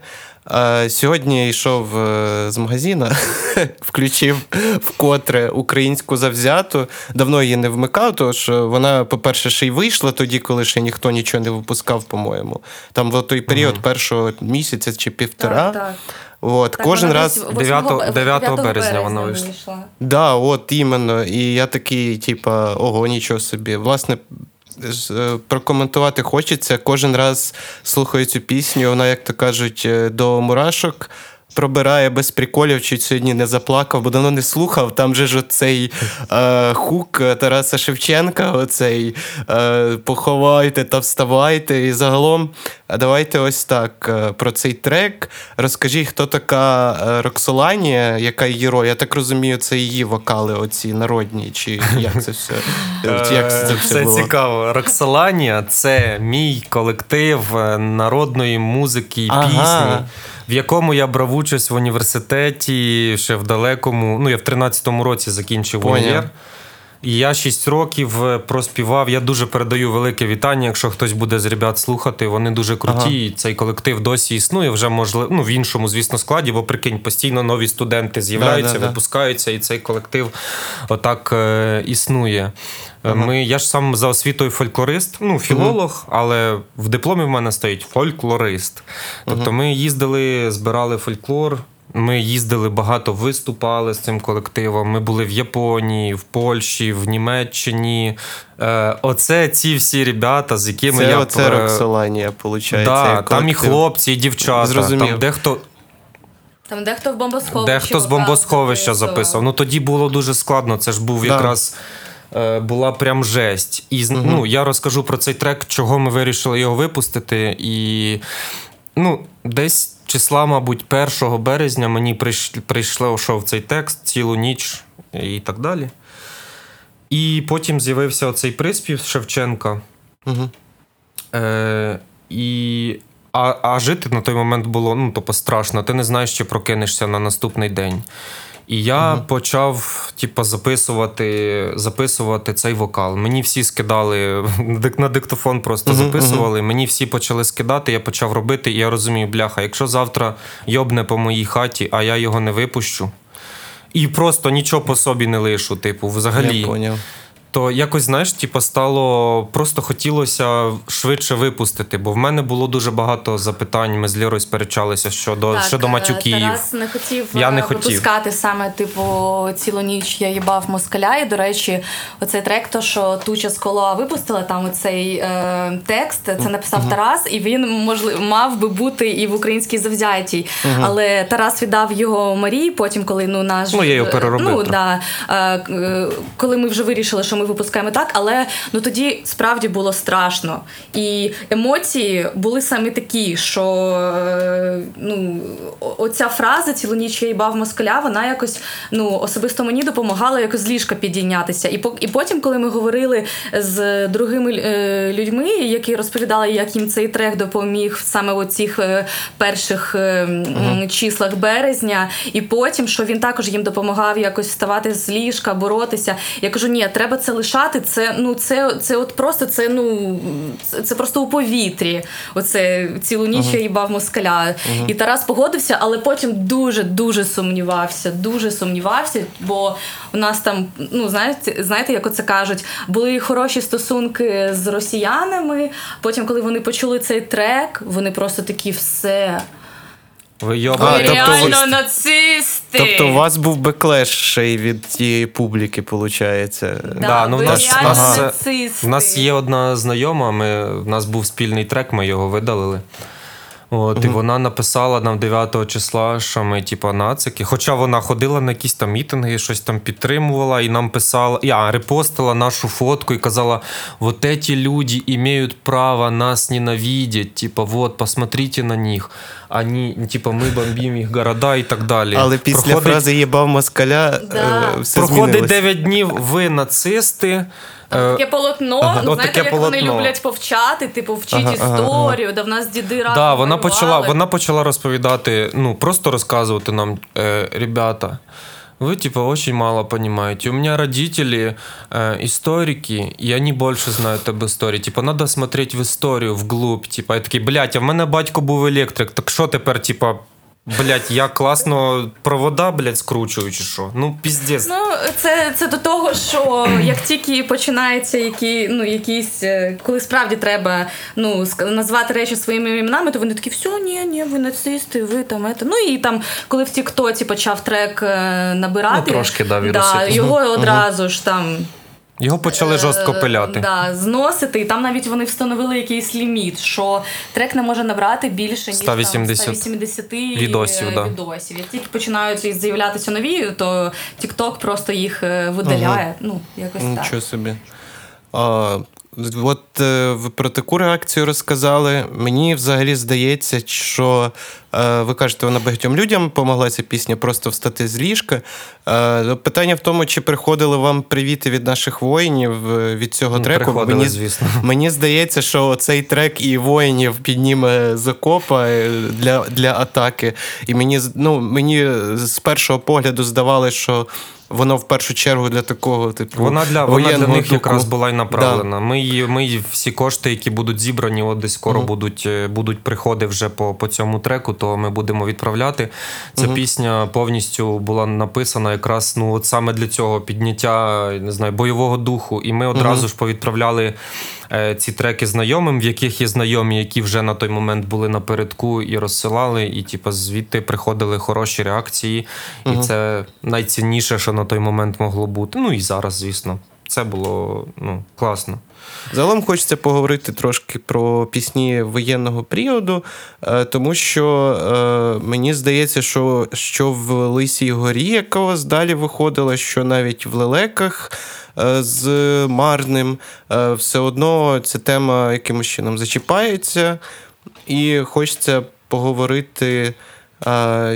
Е, Сьогодні я йшов е, з магазина, [LAUGHS] включив вкотре українську завзяту. Давно її не вмикав, тому що вона, по-перше, ще й вийшла тоді, коли ще ніхто нічого не випускав, по-моєму. Там в той період першого місяця чи півтора. Так, так. От, Так, кожен раз. десь 9 8 9 березня вона вийшла. Да, от іменно. І я такий, типа, ого, нічого собі. Власне, е, прокоментувати хочеться. Кожен раз слухаю цю пісню, вона, як то кажуть, е, до мурашок. Пробирає без приколів, чуть сьогодні не заплакав, бо давно не слухав. Там же ж оцей е, хук Тараса Шевченка, оцей е, поховайте та вставайте. І загалом, давайте ось так е, про цей трек. Розкажіть, хто така е, Роксоланія, яка її роль? Я так розумію, це її вокали, оці народні, чи як це все? Як це все Це було? цікаво. Роксоланія це мій колектив е, народної музики і Ага. пісні, в якому я брав участь в університеті ще в далекому. Ну, я в 13-му році закінчив універ. І Я 6 років е, проспівав. Я дуже передаю велике вітання. Якщо хтось буде з ребят слухати, вони дуже круті. Ага. І цей колектив досі існує. Вже можливо ну, в іншому, звісно, складі, бо прикинь, постійно нові студенти з'являються, Да-да-да. випускаються, і цей колектив отак е, існує. Е, Ми, я ж сам за освітою фольклорист, ну, філолог, але в дипломі в мене стоїть фольклорист. Тобто ми їздили, збирали фольклор. Ми їздили багато, виступали з цим колективом. Ми були в Японії, в Польщі, в Німеччині. Е, оце ці всі ребята, з якими Це я оце Роксоланія, виходить. Да, там і хлопці, і дівчата. Зрозумів. Там дехто, Там дехто в бомбосховищі. дехто з бомбосховища записував. записав. Ну тоді було дуже складно. Це ж був Да. якраз. е, Була прям жесть. І ну, я розкажу про цей трек, чого ми вирішили його випустити. І ну, десь числа, мабуть, 1 березня мені прийш, прийшов цей текст цілу ніч і так далі. І потім з'явився оцей приспів Шевченка. Угу. Е, і, а, а жити на той момент було ну, тобто, страшно. Ти не знаєш, чи прокинешся на наступний день. І я почав типу, записувати, записувати цей вокал. Мені всі скидали [LAUGHS] на диктофон, просто записували. Мені всі почали скидати, я почав робити, і я розумію, бляха, якщо завтра йобне по моїй хаті, а я його не випущу. І просто нічого по собі не лишу, типу, взагалі Я поняв. То якось, знаєш, типу, стало просто хотілося швидше випустити, бо в мене було дуже багато запитань. Ми з Лірою сперечалися щодо, Так, щодо е, матюків. Тарас не хотів Я не е, хотів. випускати саме, типу, цілу ніч я їбав москаля. І, до речі, оцей трек, то що Туча з Колоа випустила, там оцей е, текст, це написав Тарас, і він можливо мав би бути і в українській завзятій. Але Тарас віддав його Марії, потім, коли ну наш Ну, я його переробив Ну, да, е, е, коли ми вже вирішили, що ми випускаємо так, але ну тоді справді було страшно. І емоції були саме такі, що е, ну, оця фраза цілу ніч я їбав москаля, вона якось ну, особисто мені допомагала якось з ліжка підійнятися. І, по- і потім, коли ми говорили з другими е, людьми, які розповідали, як їм цей трек допоміг саме у цих е, перших м, числах березня, і потім, що він також їм допомагав якось вставати з ліжка, боротися. Я кажу, ні, треба це лишати. Це ну це, це от просто це ну це, це просто у повітрі. Оце цілу ніч я їбав москаля. І Тарас погодився, але потім дуже дуже сумнівався. Дуже сумнівався, бо у нас там, ну знаєте, знаєте, як оце кажуть, були хороші стосунки з росіянами. Потім, коли вони почули цей трек, вони просто такі все. Ви Ви тобто реально ви- нацисти. Тобто у вас був беклеш ще й від тієї публіки, виходить. Да, Да, ну, ви в нас- реально в нацисти. У нас є одна знайома, ми, в нас був спільний трек, ми його видалили. От, І вона написала нам 9 числа, що ми, типа, нацики. Хоча вона ходила на якісь там мітинги, щось там підтримувала, і нам писала, я репостила нашу фотку і казала: вот эти люди имеют право нас ненавидеть. Типа, вот, посмотрите на них. Они, типа, ми бомбимо їх города і так далі. Але після Проходить- фрази їбав москаля Да. е, все Проходить змінилось. 9 днів, ви нацисти. Там Е, таке полотно, ага, ну от знаєте, таке як вони полотно. люблять повчати, типу, вчить Ага, ага, історію, да в нас діди разом Да, вона воювали. почала, вона почала розповідати, ну просто розказувати нам, э, ребята. Вы, типа, очень мало понимаете. У меня родители э, историки, и они больше знают об истории. Типа, надо смотреть в историю, вглубь. Типа, я такий, блядь, а в мене батько був електрик. Так що тепер, типа, блядь, я класно провода, блядь, скручую, чи що? Ну, піздець. Ну, це, це до того, що як тільки починається які, ну, якісь, е, коли справді треба ну, назвати речі своїми іменами, то вони такі, все, ні, ні, ви нацисти, ви там ете. Ну і там, коли в Тіктоці почав трек е, набирати, Ну, трошки, да, да, його одразу ж там. Його почали жорстко Е, пиляти. Да, зносити, і там навіть вони встановили якийсь ліміт, що трек не може набрати більше ніж 180 там, 180 відосів, е, да. відосів. Як тільки починають з'являтися нові, то TikTok просто їх видаляє. видаляє. Ну, якось так. Собі. А, от е, ви про таку реакцію розказали. Мені взагалі здається, що е, ви кажете, вона багатьом людям допомогла ця пісня просто встати з ліжка. Е, питання в тому, чи приходили вам привіти від наших воїнів від цього Ну, треку. приходили, мені, звісно. [LAUGHS] мені здається, що цей трек і воїнів підніме з окопа е, для, для атаки. І мені ну, мені з першого погляду здавалося, що воно в першу чергу для такого, типу. Вона для, вона для них якраз була й направлена. Ми, її, ми її всі кошти, які будуть зібрані, от десь скоро Мгм. будуть, е, будуть приходи вже по, по цьому треку, то ми будемо відправляти. Ця пісня повністю була написана якраз ну, от саме для цього підняття не знаю, бойового духу. І ми одразу ж повідправляли е, ці треки знайомим, в яких є знайомі, які вже на той момент були напередку і розсилали, і типу, звідти приходили хороші реакції. І це найцінніше, що на той момент могло бути. Ну і зараз, звісно. Це було ну, класно. Загалом хочеться поговорити трошки про пісні воєнного періоду, е, тому що е, мені здається, що, що в Лисій горі, яка у вас далі виходила, що навіть в лелеках е, з Марним, все одно ця тема якимось чином зачіпається, і хочеться поговорити.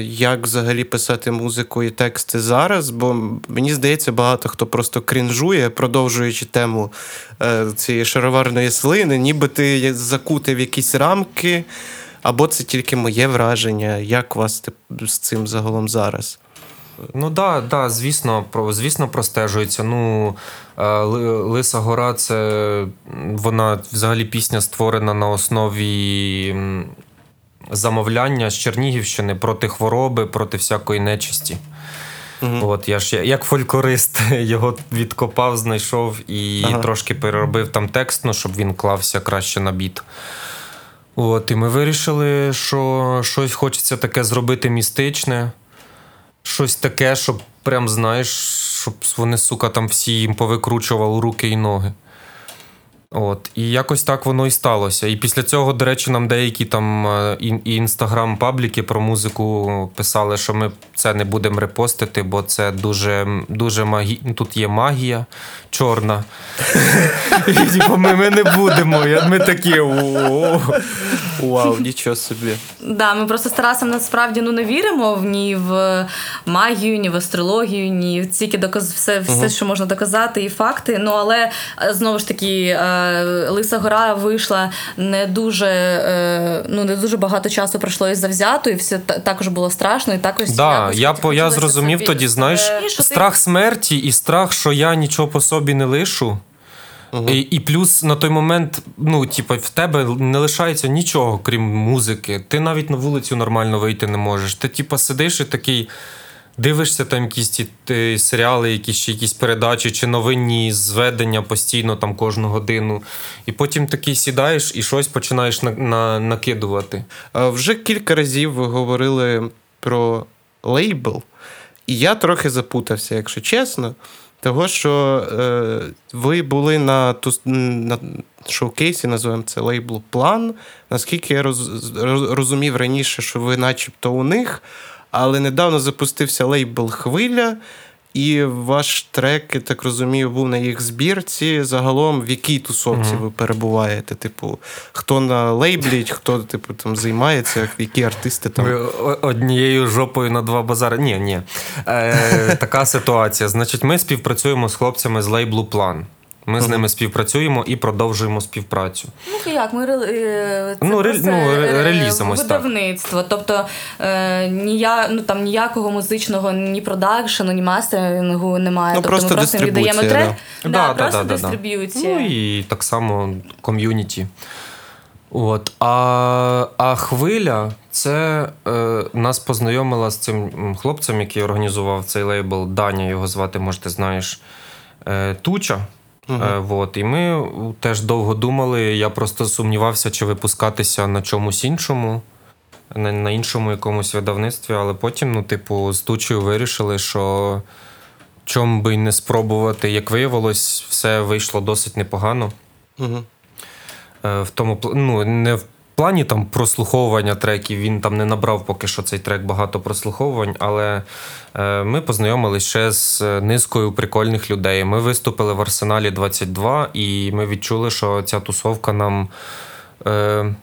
Як взагалі писати музику і тексти зараз? Бо мені здається, багато хто просто крінжує, продовжуючи тему е, цієї шароварної слини, ніби ти є закутий в якісь рамки, або це тільки моє враження. Як у вас з цим загалом зараз? Ну да, да, звісно, про звісно, простежується. Ну е, Лиса Гора, це вона взагалі пісня створена на основі замовляння з Чернігівщини проти хвороби, проти всякої нечисті. От я ж як фольклорист [LAUGHS] його відкопав, знайшов і Ага. трошки переробив там текст, ну, щоб він клався краще на біт. От, і ми вирішили, що щось хочеться таке зробити містичне, щось таке, щоб прям знаєш, щоб вони, сука, там всі їм повикручували руки і ноги. От, і якось так воно і сталося. І після цього, до речі, нам деякі там е, і, інстаграм-пабліки про музику писали, що ми це не будемо репостити, бо це дуже, дуже магі... ну, тут є магія чорна. [LAUGHS] І типу, ми, ми не будемо. Ми такі. Вау, нічого собі. Да, ми просто з Тарасом насправді ну не віримо в ні в магію, ні в астрологію, ні в тільки доказ все, все, що можна доказати, і факти. Ну але е, знову ж таки, е, Лиса Гора вийшла не дуже, е, ну не дуже багато часу пройшло із завзято, і все також було страшно, і також Да, я, по, я зрозумів собі, тоді, знаєш, е, страх смерті і страх, що я нічого по собі не лишу. І, і плюс на той момент, ну, типу, в тебе не лишається нічого, крім музики. Ти навіть на вулицю нормально вийти не можеш. Ти, типу, сидиш і такий. Дивишся там якісь ті, ти, серіали, якісь чи якісь передачі, чи новинні зведення постійно там кожну годину. І потім такий сідаєш і щось починаєш на, на, накидувати. Е, Вже кілька разів ви говорили про лейбл, і я трохи запутався, якщо чесно. Того, що е, ви були на, ту, на шоукейсі, називаємо це лейблу План. Наскільки я роз, роз- розумів раніше, що ви начебто у них, але недавно запустився лейбл Хвиля, і ваш трек, я так розумію, був на їх збірці. Загалом, в якій тусовці ви перебуваєте? Типу, хто на лейблі, хто типу там займається, які артисти там. Ви однією жопою на два базари. Ні, ні. Е, така ситуація. Значить, ми співпрацюємо з хлопцями з лейблу План. Ми з ними співпрацюємо і продовжуємо співпрацю. Ну як ми е, це Ну, ре- ну, ре- е, релізом ось так. Тобто е, нія, ну, там ніякого музичного ні продакшену, ні мастерингу немає. Ну, тобто просто ми просто віддаємо трек. да. Да, Да, да, просто да, да, да. дистриб'юція. Ну і так само ком'юніті. От. А, а хвиля це е, нас познайомила з цим хлопцем, який організував цей лейбл. Даня його звати, може, ти знаєш, е, Туча. Вот. І ми теж довго думали. Я просто сумнівався, чи випускатися на чомусь іншому, на, на іншому якомусь видавництві, але потім, ну, типу, з Тучею вирішили, що чом би й не спробувати. Як виявилось, все вийшло досить непогано. Угу. В тому ну, не в плані там прослуховування треків, він там не набрав поки що цей трек багато прослуховувань, але е, ми познайомилися ще з е, низкою прикольних людей. Ми виступили в Арсеналі 22, і ми відчули, що ця тусовка нам. Е,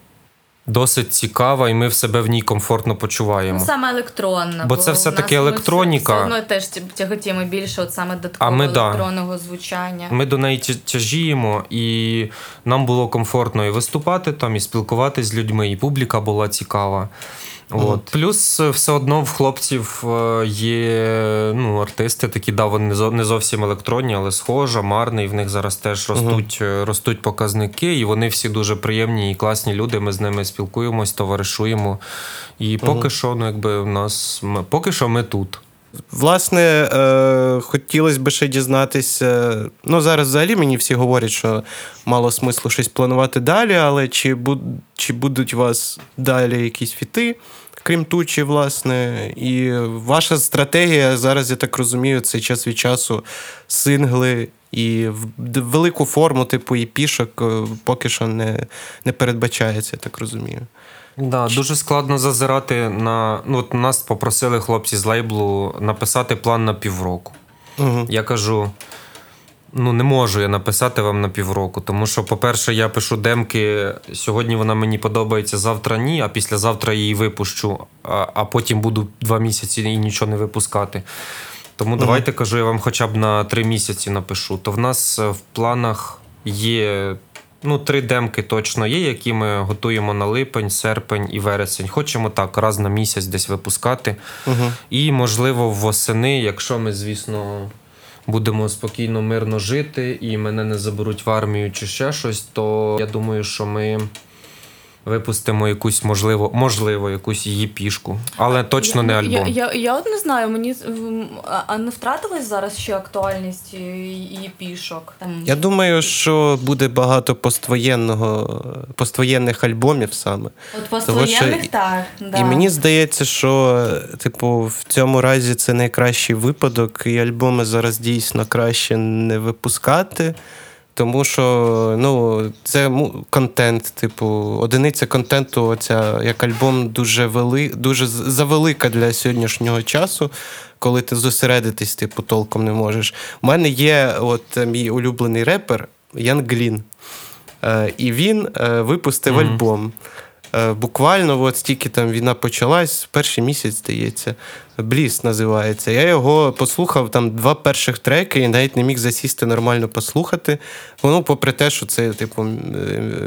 Досить цікава, і ми в себе в ній комфортно почуваємо. Ну, саме електронна. Бо це все-таки електроніка. ми все, Все теж тяготіємо більше от саме до А такого ми, да. електронного звучання. Ми до неї тяжіємо, і нам було комфортно і виступати там, і спілкуватися з людьми, і публіка була цікава. От. Плюс е, все одно в хлопців е, є ну, артисти, такі, да, вони не зовсім електронні, але схожа, марний. В них зараз теж ростуть, е, ростуть показники, і вони всі дуже приємні і класні люди. Ми з ними спілкуємось, товаришуємо. І поки що, ну, якби в нас ми, поки що ми тут. Власне, е, хотілося б ще дізнатися. Ну, зараз взагалі мені всі говорять, що мало смислу щось планувати далі, але чи, буд, чи будуть у вас далі якісь фіти, крім тучі, власне. І ваша стратегія зараз, я так розумію, це час від часу сингли і в велику форму, типу і пішок, е, поки що не, не передбачається, я так розумію. Да, дуже складно зазирати на. Ну, от нас попросили хлопці з лейблу написати план на півроку. Угу. Я кажу: ну, не можу я написати вам на півроку, тому що, по-перше, я пишу демки. Сьогодні вона мені подобається, завтра ні, а післязавтра її випущу, а, а потім буду два місяці і нічого не випускати. Тому давайте кажу, я вам хоча б на три місяці напишу. То в нас е, в планах є. Ну, три демки точно є, які ми готуємо на липень, серпень і вересень. Хочемо так раз на місяць десь випускати. Угу. І, можливо, восени, якщо ми, звісно, будемо спокійно, мирно жити, і мене не заберуть в армію чи ще щось, то я думаю, що ми випустимо якусь, можливо, можливо, якусь її пішку. Але точно не альбом. Я, я, я от не знаю, мені а- не втратилась зараз ще актуальність її пішок. Там Я думаю, що буде багато поствоєнного, поствоєнних альбомів саме. от Того, що так. Да. І мені здається, що типу, в цьому разі це найкращий випадок, і альбоми зараз дійсно краще не випускати. Тому що ну, це контент, типу, одиниця контенту, оця як альбом дуже вели, дуже завелика для сьогоднішнього часу, коли ти зосередитись, типу, толком не можеш. У мене є от е, мій улюблений репер Ян Глін. Е, і він е, випустив Мгм. альбом. Е, Буквально, от стільки там війна почалась, перший місяць, здається, Бліс називається. Я його послухав там два перших треки і навіть не міг засісти нормально послухати. Ну, попри те, що це, типу, е,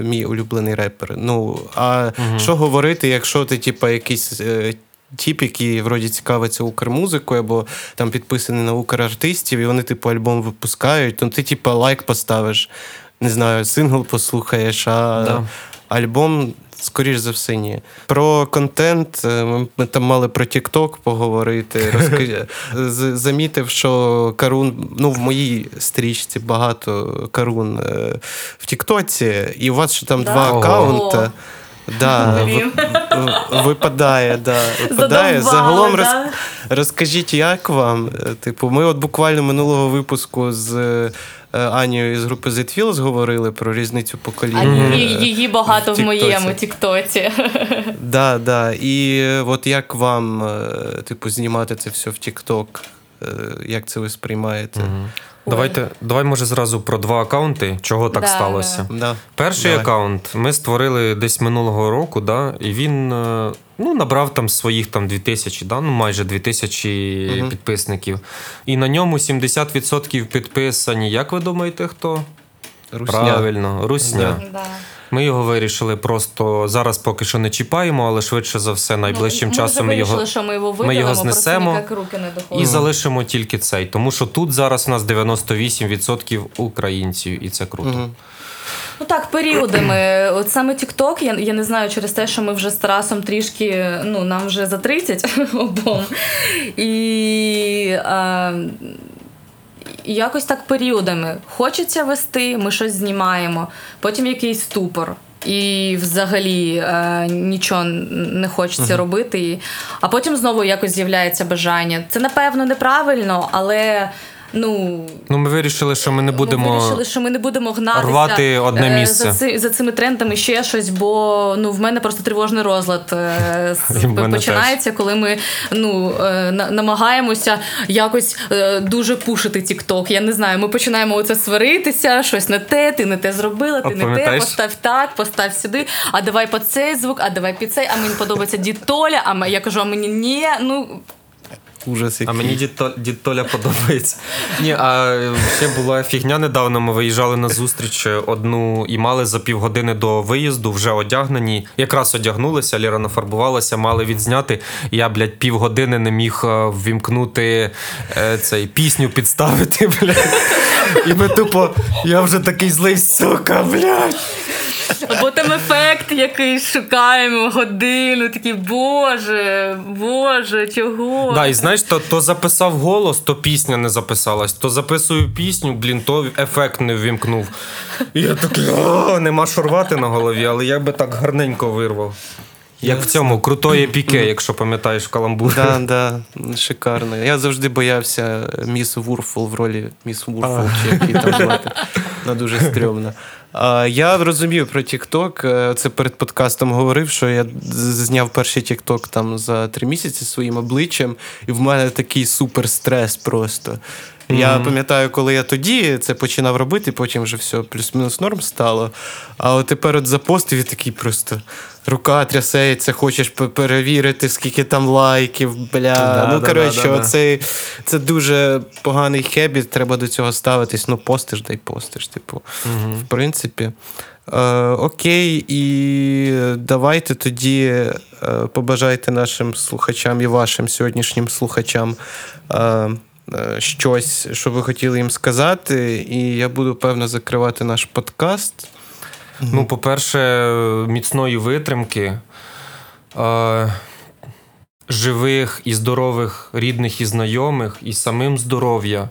мій улюблений репер. Ну, а що говорити, якщо ти, типу, якийсь. е, Тіп, який вроді цікавиться укрмузикою, або там підписаний на украртистів, і вони, типу, альбом випускають, то ти, типу, лайк поставиш, не знаю, сингл послухаєш, а Да. альбом, скоріш за все, ні. Про контент е, ми- там мали про TikTok поговорити. [LAUGHS] Розкажи, замітив, що Karoon, ну в моїй стрічці багато Karoon е, в Тіктоці, і у вас ще там Да? два аккаунта. Да, ви- випадає, да, випадає. Загалом роз, розкажіть, як вам? Е, Типу, ми от буквально минулого випуску з Анією з групи Z Wheels говорили про різницю А покоління. її, е, її багато в, в моєму тіктоці. Да, да. І е, от як вам, е, типу, знімати це все в TikTok? Е, Як це ви сприймаєте? Мгм. Давайте, давай, може, зразу про два акаунти, чого так Да, сталося. Да. Перший Давай. аккаунт ми створили десь минулого року, да, і він е, ну, набрав там своїх там 2000, да, ну майже 2000 Мгм. підписників. І на ньому 70% підписані. Як ви думаєте, хто? Русня. Правильно, русня. Да. Ми його вирішили просто зараз поки що не чіпаємо, але швидше за все, найближчим Ну, часом ми його. що ми його ми його знесемо руки не І залишимо тільки цей, тому що тут зараз у нас 98% українців, і це круто. Ну так, періодами. От саме TikTok, я, я не знаю, через те, що ми вже з Тарасом трішки, ну, нам вже за 30 [LAUGHS] обом. І а, і якось так періодами. Хочеться вести, ми щось знімаємо, потім якийсь ступор. І взагалі е, нічого не хочеться робити. А потім знову якось з'являється бажання. Це напевно неправильно, але ну Ну, ми вирішили, що ми не будемо. ми вирішили, що ми не будемо гнатися рвати одне е, місце. За, ци, за цими трендами ще щось, бо ну в мене просто тривожний розлад е, [LAUGHS] починається, коли ми ну е, намагаємося якось дуже пушити TikTok. Я не знаю, ми починаємо оце сваритися, щось не те, ти не те зробила, ти А не те, постав так, постав сюди. А давай по цей звук, а давай під цей, а мені подобається дітоля. А я кажу, а мені ні. Ну ужас. А мені дід, Тол- дід Толя подобається. Ні, а ще була фігня недавно. Ми виїжджали на зустріч одну і мали за півгодини до виїзду, вже одягнені. Якраз одягнулися, Ліра нафарбувалася, мали відзняти. Я, блядь, півгодини не міг е, ввімкнути е, цей пісню підставити, [LAUGHS] блядь. І ми тупо, я вже такий злий, сука, блядь. Бо там ефект який шукаємо годину, такі боже, боже, чого? Да, і знаєш, то, то записав голос, то пісня не записалась, то записую пісню, блін, то ефект не ввімкнув. І я такий, о, нема що рвати на голові, але я би так гарненько вирвав. Як в цьому крутої піке, якщо пам'ятаєш каламбур. Да, да, шикарно. Я завжди боявся міс Вурфул в ролі міс Вурфул, чи який там звати. Вона дуже стрьомна. Я розумію про TikTok. Е, Це перед подкастом говорив, що я зняв перший Тікток там за три місяці своїм обличчям, і в мене такий супер стрес просто. Я пам'ятаю, коли я тоді це починав робити, потім вже все плюс-мінус норм стало. А от тепер от запостив і такий просто рука трясеться, хочеш перевірити, скільки там лайків, бля. Да, ну, да, коротше, да, да, да. оцей, це дуже поганий хебіт, треба до цього ставитись. Ну, постиш, дай постиш. Типу, в принципі. Е, окей, і давайте тоді е, побажайте нашим слухачам і вашим сьогоднішнім слухачам е, е, щось, що ви хотіли їм сказати, і я буду певно закривати наш подкаст. Ну, по-перше, міцної витримки, е, живих і здорових рідних і знайомих, і самим здоров'я,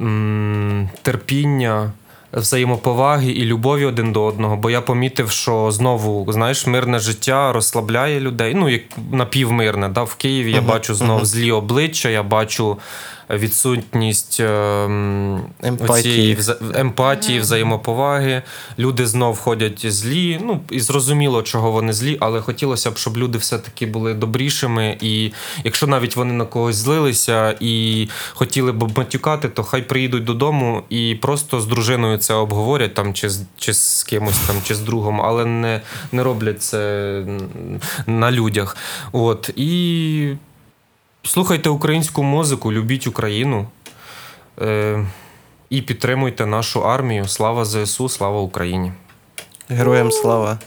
м, терпіння, взаємоповаги і любові один до одного. Бо я помітив, що знову, знаєш, мирне життя розслабляє людей. Ну, як напівмирне. Да? В Києві я бачу знову злі обличчя, я бачу відсутність ем, Емпатії. вза- емпатії, взаємоповаги. Люди знов ходять злі. Ну і зрозуміло, чого вони злі, але хотілося б, щоб люди все-таки були добрішими. І якщо навіть вони на когось злилися і хотіли б матюкати, то хай приїдуть додому і просто з дружиною це обговорять там, чи з чи з кимось там, чи з другом, але не, не роблять це на людях. От і. Слухайте українську музику, любіть Україну е, і підтримуйте нашу армію. Слава ЗСУ, слава Україні! Героям слава!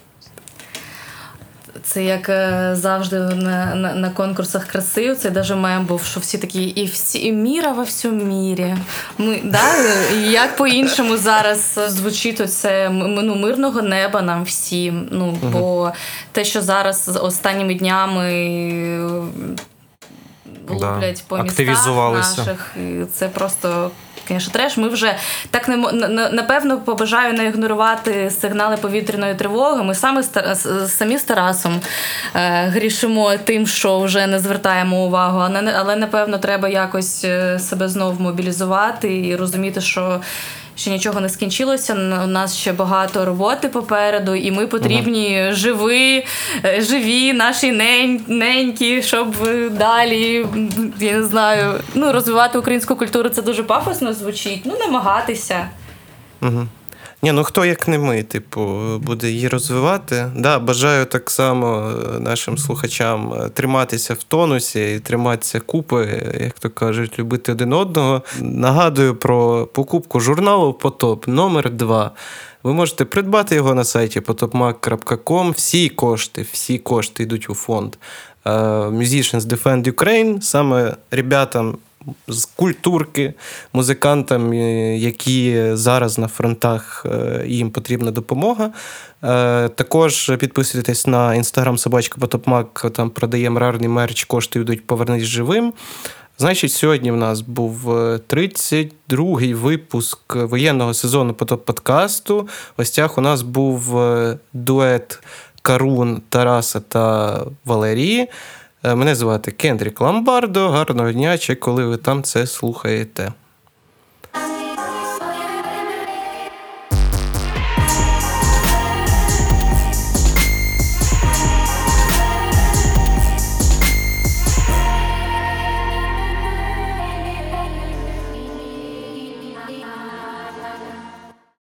Це як е, завжди на, на, на конкурсах краси. Це навіть мем був, що всі такі, і всі і міра во всьому мірі. Ми да і як по-іншому зараз звучить оце ну, мирного неба нам всім. Ну бо те, що зараз останніми днями Да. по містах наших, і це просто. Звісно, треш. Ми вже так не напевно побажаю не ігнорувати сигнали повітряної тривоги. Ми саме самі з Тарасом е, грішимо тим, що вже не звертаємо увагу. Але, напевно треба якось е, себе знову мобілізувати і розуміти, що. Ще нічого не скінчилося. У нас ще багато роботи попереду, і ми потрібні живі, е, живі, наші нень, ненькі, щоб е, далі, я не знаю, ну розвивати українську культуру. Це дуже пафосно звучить. Ну, намагатися. Угу. Ні, ну хто як не ми, типу, буде її розвивати. Да, бажаю так само е, нашим слухачам е, триматися в тонусі і триматися купи, як то кажуть, любити один одного. Нагадую про покупку журналу Потоп номер 2 Ви можете придбати його на сайті potopmag.com. Всі кошти, всі кошти йдуть у фонд е, Musicians Defend Ukraine. Саме ребятам з культурки, музикантам, е, які зараз на фронтах е, їм потрібна допомога. Е, Також підписуйтесь на інстаграм собачка Потопмак, там продаємо рарний мерч, кошти йдуть повернись живим. Значить, сьогодні в нас був е, 32-й випуск воєнного сезону подкасту. В гостях у нас був дует Карун, Тараса та Валерії. Е, Мене звати Кендрік Ламбардо. Гарного дня, чи коли ви там це слухаєте.